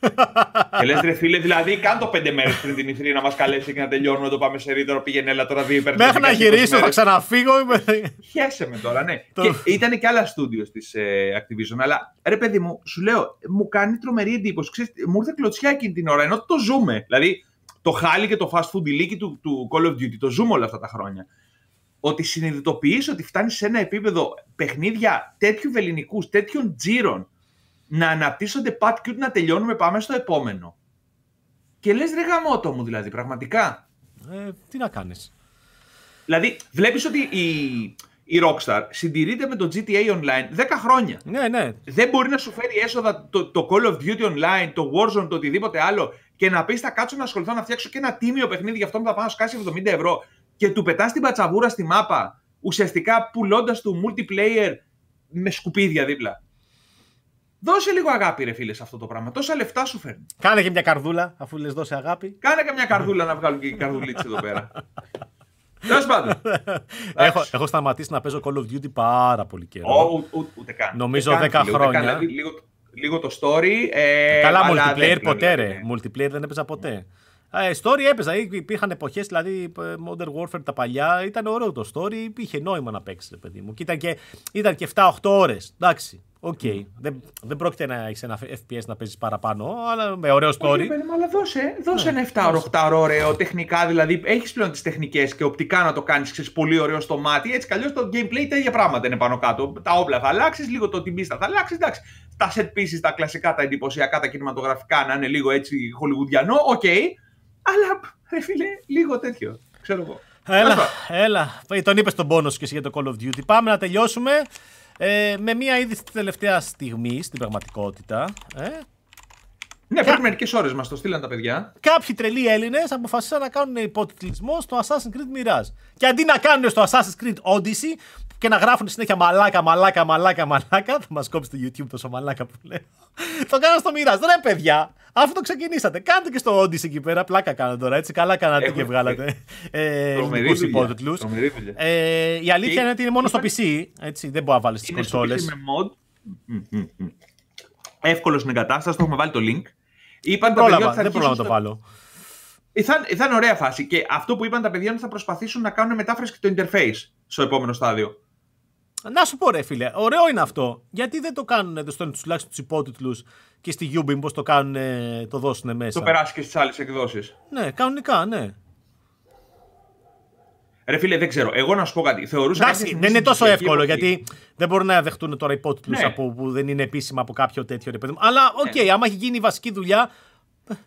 και λες, ρε φίλε, δηλαδή καν το πέντε μέρες πριν την ηθρή να μας καλέσει και να τελειώνουμε το πάμε σε ρίτορο. Πήγαινε, έλα τώρα δύο υπερτιμέ. Μέχρι να γυρίσω, θα ξαναφύγω. Χαίρεσαι με τώρα, ναι. και ήταν και άλλα στούντιο της ε, Activision. Αλλά ρε παιδί μου, σου λέω, μου κάνει τρομερή εντύπωση. Ξέρεις, μου ήρθε κλωτσιά εκείνη την ώρα, ενώ το ζούμε. Δηλαδή, το χάλι και το fast food ηλίκη του, του Call of Duty, το ζούμε όλα αυτά τα χρόνια. Ότι συνειδητοποιείς ότι φτάνεις σε ένα επίπεδο παιχνίδια τέτοιου βεληνικούς, τέτοιων τζίρων, να αναπτύσσονται πατ και να τελειώνουμε, πάμε στο επόμενο. Και λες ρε γαμότο μου δηλαδή, πραγματικά. Ε, τι να κάνεις. Δηλαδή, βλέπεις ότι η, η Rockstar συντηρείται με το GTA Online 10 χρόνια. Ναι, ναι. Δεν μπορεί να σου φέρει έσοδα το, το Call of Duty Online, το Warzone, το οτιδήποτε άλλο και να πεις θα κάτσω να ασχοληθώ να φτιάξω και ένα τίμιο παιχνίδι για αυτό που θα πάω να σκάσει 70 ευρώ και του πετάς την πατσαβούρα στη μάπα, ουσιαστικά πουλώντας του multiplayer με σκουπίδια δίπλα. Δώσε λίγο αγάπη, ρε φίλε, σε αυτό το πράγμα. Τόσα λεφτά σου φέρνει. Κάνε και μια καρδούλα, αφού λες δώσε αγάπη. Κάνε και μια καρδούλα να βγάλουν και οι καρδουλίτσε εδώ πέρα. Τέλος πάντων. έχω, έχω σταματήσει να παίζω Call of Duty πάρα πολύ καιρό. Oh, ούτε, ούτε καν. Νομίζω 10 χρόνια. Δηλαδή, λίγο, λίγο το story. Ε, Καλά, multiplayer ποτέ, ρε. Multiplayer δεν έπαιζα ποτέ. Ε, story έπαιζα. Υπήρχαν εποχές, δηλαδή Modern Warfare τα παλιά. Ήταν ωραίο το story. Είχε νόημα να παίξεις, παιδί μου. Και ήταν και, ήταν και 7-8 ώρες. Εντάξει. OK. Okay. Δεν, δεν πρόκειται να έχεις ένα FPS να παίζεις παραπάνω, αλλά με ωραίο story. Όχι, παιδί, αλλά δώσε, δώσε ναι. ένα 7-8 ωραίο τεχνικά. Δηλαδή, έχεις πλέον τις τεχνικές και οπτικά να το κάνεις πολύ ωραίο στο μάτι. Έτσι κι το gameplay τα ίδια πράγματα είναι πάνω κάτω. Τα όπλα θα αλλάξεις, λίγο την πίστα θα αλλάξεις. Εντάξει. Τα set pieces, τα κλασικά, τα εντυπωσιακά, τα κινηματογραφικά να είναι λίγο έτσι χολιγουδιανό. OK. Okay. Αλλά, ρε φίλε, λίγο τέτοιο. Ξέρω εγώ. Έλα, έλα. Τον είπες τον πόνος σου και εσύ για το Call of Duty. Πάμε να τελειώσουμε. Ε, με μία είδηση της τελευταίας στιγμής στην πραγματικότητα. Ε. Ναι, πριν μερικές ώρες μας το στείλαν τα παιδιά. Κάποιοι τρελοί Έλληνες αποφασίσαν να κάνουν υποτιτλισμό στο Assassin's Creed Mirage. Και αντί να κάνουν στο Assassin's Creed Odyssey και να γράφουν συνέχεια μαλάκα, μαλάκα, μαλάκα, μαλάκα. Θα μας κόψει το YouTube τόσο μαλάκα που λέω. το κάνω στο Mirage. Ρε παιδιά, αφού το ξεκινήσατε, κάντε και στο Odyssey εκεί πέρα. Πλάκα κάνω τώρα, έτσι. Καλά κάνατε και βγάλατε ε, ελληνικού υπότιτλους. Ε, η αλήθεια είναι ότι είναι μόνο στο PC. Έτσι, δεν μπορεί να βάλει τι κονσόλες. με mod. Εύκολος στην εγκατάσταση, το έχουμε βάλει το link. Είπαν δεν πρόλαβα, δεν πρόλαβα να το βάλω. Θα, θα είναι ωραία φάση. Και αυτό που είπαν τα παιδιά είναι ότι θα προσπαθήσουν να κάνουν μετάφραση και το interface στο επόμενο στάδιο. Να σου πω ρε φίλε, ωραίο είναι αυτό. Γιατί δεν το κάνουν εδώ στο τουλάχιστον τους υπότιτλους και στη Ubi, πώς το κάνουν, το δώσουν μέσα. Το περάσεις και στις άλλες εκδόσεις. Ναι, κανονικά, ναι. Ρε φίλε, δεν ξέρω. Εγώ να σου πω κάτι. Θεωρούσα Εντάξει, δεν είναι τόσο εύκολο γιατί δεν μπορούν να δεχτούν τώρα υπότιτλους ναι. που δεν είναι επίσημα από κάποιο τέτοιο ρε παιδί Αλλά OK, okay, ναι. άμα έχει γίνει η βασική δουλειά.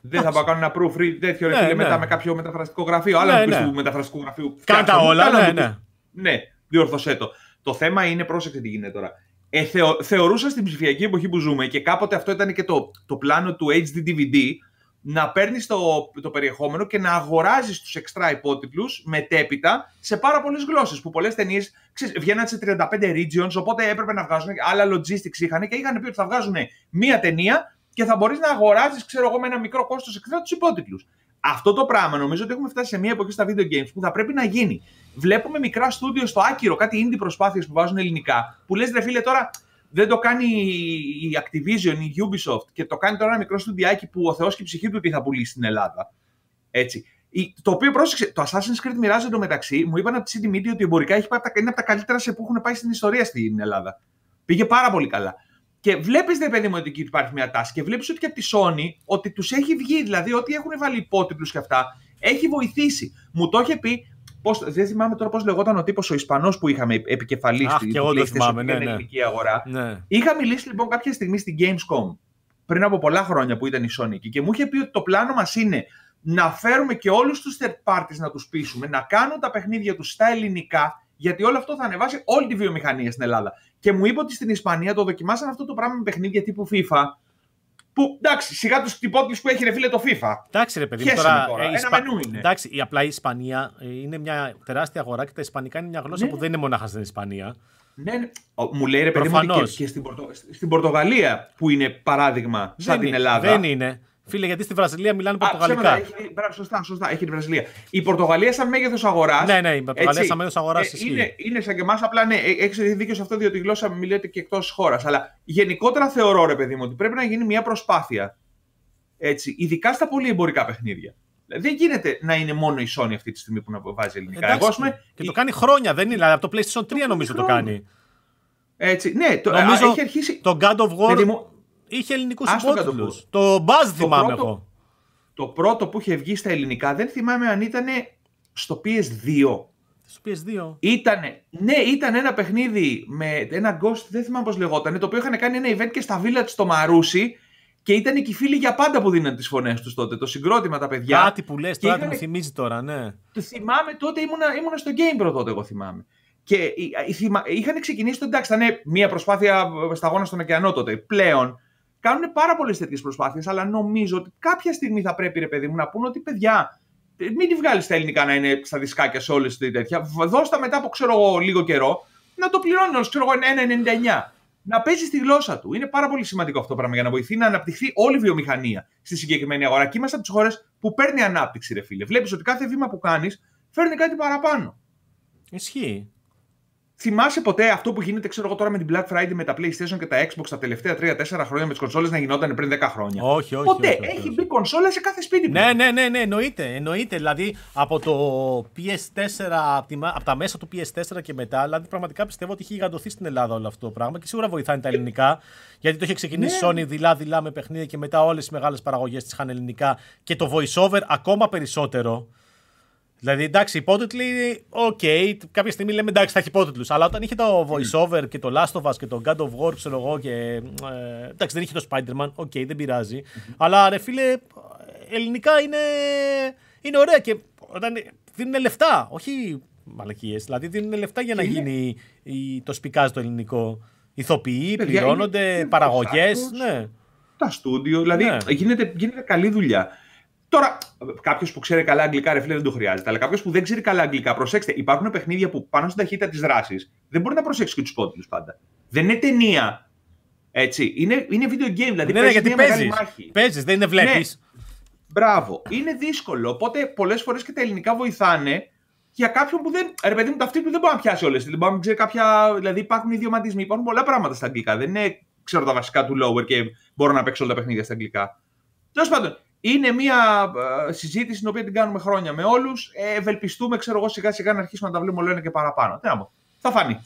Δεν θα πάω κάνω ένα proofread τέτοιο ρε ναι, φίλε, ναι. μετά με κάποιο μεταφραστικό γραφείο. Άλλα ναι, ναι. του μεταφραστικού γραφείου. Κάντα όλα, ναι, ναι. Ναι, διόρθωσέ το. Το θέμα είναι, πρόσεξε τι γίνεται τώρα. Ε, θεω, θεωρούσα στην ψηφιακή εποχή που ζούμε και κάποτε αυτό ήταν και το, το πλάνο του HD DVD να παίρνεις το, το περιεχόμενο και να αγοράζεις τους extra υπότιτλους μετέπειτα σε πάρα πολλές γλώσσες. Που πολλές ταινίες βγαίναν σε 35 regions, οπότε έπρεπε να βγάζουν. Άλλα logistics είχαν και είχαν πει ότι θα βγάζουν μία ταινία και θα μπορείς να αγοράζεις, ξέρω εγώ, με ένα μικρό κόστος extra τους υπότιτλους. Αυτό το πράγμα νομίζω ότι έχουμε φτάσει σε μια εποχή στα video games που θα πρέπει να γίνει. Βλέπουμε μικρά στούντιο στο άκυρο, κάτι indie προσπάθειες που βάζουν ελληνικά, που λες, ρε φίλε, τώρα δεν το κάνει η Activision, η Ubisoft και το κάνει τώρα ένα μικρό στουδιάκι που ο Θεός και η ψυχή του τι θα πουλήσει στην Ελλάδα. Έτσι. Το οποίο πρόσεξε, το Assassin's Creed μοιράζεται μεταξύ, μου είπαν από τη CD Media ότι εμπορικά έχει είναι από τα καλύτερα σε που έχουν πάει στην ιστορία στην Ελλάδα. Πήγε πάρα πολύ καλά. Και βλέπεις, δε παιδί μου, ότι εκεί υπάρχει μια τάση. Και βλέπεις ότι και από τη Sony ότι τους έχει βγει, δηλαδή ότι έχουν βάλει υπότιτλους και αυτά, έχει βοηθήσει. Μου το είχε πει. Πώς, δεν θυμάμαι τώρα πώς λεγόταν ο τύπος ο Ισπανός που είχαμε επικεφαλής στην PlayStation ναι, ναι. ελληνική αγορά. Ναι. Είχα μιλήσει λοιπόν κάποια στιγμή στην Gamescom πριν από πολλά χρόνια που ήταν η Sony εκεί και μου είχε πει ότι το πλάνο μας είναι να φέρουμε και όλους τους third parties να τους πείσουμε, να κάνουν τα παιχνίδια τους στα ελληνικά, γιατί όλο αυτό θα ανεβάσει όλη τη βιομηχανία στην Ελλάδα. Και μου είπε ότι στην Ισπανία το δοκιμάσαν αυτό το πράγμα με παιχνίδια τύπου FIFA. Που εντάξει, σιγά τους τυπότυπου που έχει ρε φίλε το FIFA. Εντάξει, ρε παιδί, τώρα, τώρα. Ε, ένα Ισπα... μενού είναι. Εντάξει, η απλά η Ισπανία ε, είναι μια τεράστια αγορά και τα Ισπανικά είναι μια γλώσσα ναι. που δεν είναι μονάχα στην Ισπανία. Ναι, ναι. Μου λέει ρε παιδί μου και, και στην, Πορτο... στην Πορτογαλία που είναι παράδειγμα σαν την Ελλάδα. Δεν είναι. Φίλε, γιατί στη Βραζιλία μιλάνε Πορτογαλικά; Έχει, σωστά, σωστά, έχει τη Βραζιλία. Η Πορτογαλία σαν μέγεθος αγοράς. Ναι, ναι, η Πορτογαλία σαν μέγεθος αγοράς. Ε, είναι, είναι σαν και εμάς, απλά ναι, ε, έχεις δίκιο σε αυτό, διότι η γλώσσα μιλάται και εκτός χώρας. Αλλά γενικότερα θεωρώ, ρε παιδί μου, ότι πρέπει να γίνει μια προσπάθεια. Έτσι, ειδικά στα πολύ εμπορικά παιχνίδια. Δεν γίνεται να είναι μόνο η Sony αυτή τη στιγμή που να βάζει ελληνικά. Εντάξει, Εγώ, πούμε, και το κάνει χρόνια, δεν είναι. Δηλαδή, από το PlayStation 3 νομίζω το κάνει. Έτσι, ναι, το, νομίζω, έχει αρχίσει. Το God of War. Μου, είχε ελληνικούς υπότιτλους. Το Buzz θυμάμαι εγώ. Το πρώτο που είχε βγει στα ελληνικά δεν θυμάμαι αν ήταν στο PS2 Στο PS2. Ήτανε, ναι, ήταν ένα παιχνίδι με ένα Ghost, δεν θυμάμαι πώς λεγόταν, το οποίο είχαν κάνει ένα event και στα Village στο Μαρούσι και ήταν και οι φίλοι για πάντα που δίναν τις φωνές τους τότε. Το συγκρότημα τα παιδιά. Κάτι που λες, τώρα είχαν... μου θυμίζει τώρα, ναι. Το θυμάμαι τότε, ήμουνα, ήμουνα στο Game Pro τότε, εγώ θυμάμαι. Και είχαν ξεκινήσει το εντάξει, ήταν μια προσπάθεια σταγόνα στον ωκεανό τότε. Πλέον κάνουν πάρα πολλές τέτοιες προσπάθειες, αλλά νομίζω ότι κάποια στιγμή θα πρέπει, ρε παιδί μου, να πούνε ότι παιδιά, μην τη βγάλεις στα ελληνικά να είναι στα δισκάκια σε όλες τις τέτοια. Δώστα μετά από ξέρω εγώ λίγο καιρό να το πληρώνει ξέρω εγώ 1,99. Να παίζει τη γλώσσα του. Είναι πάρα πολύ σημαντικό αυτό το πράγμα για να βοηθεί να αναπτυχθεί όλη η βιομηχανία στη συγκεκριμένη αγορά. Και είμαστε από τις χώρες που παίρνει ανάπτυξη, ρε φίλε. Βλέπεις ότι κάθε βήμα που κάνεις φέρνει κάτι παραπάνω. Ισχύει. Θυμάσαι ποτέ αυτό που γίνεται, ξέρω εγώ τώρα με την Black Friday, με τα PlayStation και τα Xbox τα τελευταία 3-4 χρόνια με τις κονσόλες να γινόταν πριν 10 χρόνια; Όχι, όχι. Ποτέ. όχι, όχι, έχει μπει κονσόλα σε κάθε σπίτι μου. Ναι, ναι, ναι, ναι, εννοείται. εννοείται. Δηλαδή από το PS4, από τα μέσα του PS4 και μετά, δηλαδή πραγματικά πιστεύω ότι έχει γιγαντωθεί στην Ελλάδα όλο αυτό το πράγμα και σίγουρα βοηθάει τα ελληνικά. Γιατί το είχε ξεκινήσει ναι. Sony δειλά-δειλά με παιχνίδια και μετά όλες οι μεγάλες παραγωγές της είχαν ελληνικά και το voiceover ακόμα περισσότερο. Δηλαδή, εντάξει, υπότιτλοι, OK, okay, κάποια στιγμή λέμε εντάξει, θα έχει υπότιτλους. Αλλά όταν είχε το voiceover και το Last of Us και το God of War, ξέρω εγώ, και. Ε, εντάξει, δεν είχε το Spider-Man, OK, okay, δεν πειράζει Αλλά ρε φίλε, ελληνικά είναι, είναι ωραία και όταν δίνουν λεφτά, όχι μαλακίες. Δηλαδή, δίνουν λεφτά για να γίνει το σπικάζ το ελληνικό. Ηθοποιοί, πληρώνονται, παραγωγές. Ναι. Τα στούντιο, δηλαδή ναι. γίνεται, γίνεται καλή δουλειά. Τώρα, κάποιος που ξέρει καλά αγγλικά, ρε φίλε, δεν το χρειάζεται. Αλλά κάποιος που δεν ξέρει καλά αγγλικά, προσέξτε, υπάρχουν παιχνίδια που πάνω στην ταχύτητα της δράσης δεν μπορεί να προσέξεις και τους πόντου πάντα. Δεν είναι ταινία. Έτσι. Είναι, είναι video game, δηλαδή ναι, ναι, γιατί παίζεις. Παίζεις, δεν είναι βλέπεις. Ναι. Μπράβο. Είναι δύσκολο. Οπότε πολλές φορές και τα ελληνικά βοηθάνε για κάποιον που δεν. Ρε παιδί μου, ταυτί του δεν μπορεί να πιάσει όλες. Δεν μπορεί να ξέρει κάποια. Δηλαδή υπάρχουν ιδιωματισμοί, υπάρχουν πολλά πράγματα στα αγγλικά. Δεν είναι, ξέρω τα βασικά του lower και μπορώ να παίξω όλα τα παιχνίδια στα αγγλικά. Τέλος πάντων, είναι μια ε, συζήτηση την οποία την κάνουμε χρόνια με όλους. Ε, ευελπιστούμε, ξέρω εγώ, σιγά σιγά να αρχίσουμε να τα βλέπουμε όλο ένα και παραπάνω. Τι να θα φανεί.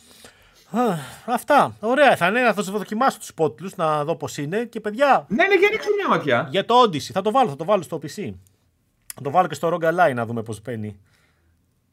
Αυτά. Ωραία. Θα είναι να θα δοκιμάσω τους υπότιτλους να δω πώς είναι. Και παιδιά. Ναι, ναι, για ρίξω μια ματιά. Για το Odyssey. Θα το βάλω, θα το βάλω στο PC. Θα το βάλω και στο Rogue Ally να δούμε πώς παίρνει.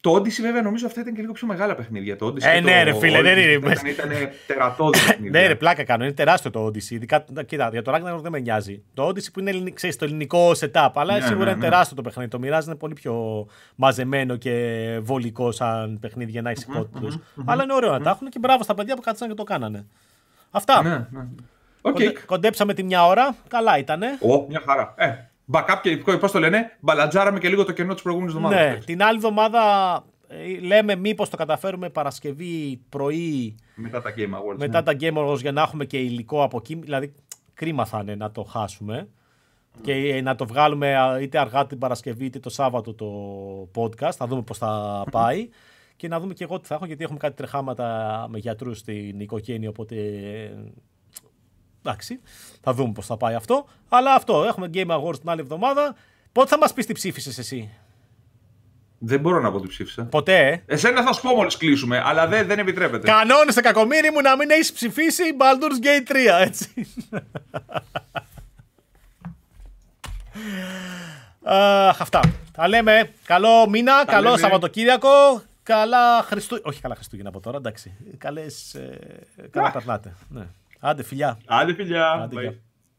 Το Odyssey βέβαια νομίζω αυτά ήταν και λίγο πιο μεγάλα παιχνίδια. Το Odyssey ε, ναι, ρε φίλε, δεν είναι. Ήταν, ήταν τερατώδη ναι, ρε, πλάκα κάνω. Είναι τεράστιο το Odyssey. Ειδικά, κοίτα, για το Ragnarok δεν με νοιάζει. Το Odyssey που είναι ξέρεις, το ελληνικό setup, αλλά ναι, σίγουρα ναι, είναι ναι. τεράστιο το παιχνίδι. Το μοιράζει είναι πολύ πιο μαζεμένο και βολικό σαν παιχνίδι για να έχει υπότιτλου. Αλλά είναι ωραίο να τα έχουν και μπράβο στα παιδιά που κάτσαν και το κάνανε. Αυτά. Ναι, ναι. Okay. Κοντέψαμε τη μια ώρα. Καλά ήτανε. Ω, μια χαρά. Ε, backup και πώς το λένε, μπαλατζάραμε και λίγο το κενό της προηγούμενης εβδομάδας. Ναι, την άλλη εβδομάδα ε, λέμε μήπως το καταφέρουμε Παρασκευή πρωί μετά τα Game Awards, μετά ναι. τα Game Awards για να έχουμε και υλικό από εκεί. Δηλαδή κρίμα θα είναι να το χάσουμε και ε, να το βγάλουμε είτε αργά την Παρασκευή είτε το Σάββατο το podcast. Θα δούμε πώς θα πάει και να δούμε και εγώ τι θα έχω γιατί έχουμε κάτι τρεχάματα με γιατρούς στην οικογένεια οπότε εντάξει θα δούμε πώς θα πάει αυτό. Αλλά αυτό έχουμε Game Awards την άλλη εβδομάδα. Πότε θα μας πεις τι ψήφισες εσύ; Δεν μπορώ να πω ότι ψήφισα. Ποτέ. Ε; Εσένα θα σου πω μόλις κλείσουμε, αλλά δεν, δεν επιτρέπεται. Κανόνε σε κακομίρι μου να μην έχεις ψηφίσει Baldur's Gate 3, έτσι. Αχ, αυτά. Τα λέμε. Καλό μήνα, καλό λέμε. Σαββατοκύριακο. Καλά Χριστούγεννα. Όχι καλά Χριστούγεννα από τώρα, εντάξει. Καλές, ε, καλά περνάτε. Ναι. Άντε φιλιά. Άντε φιλιά. Άντε,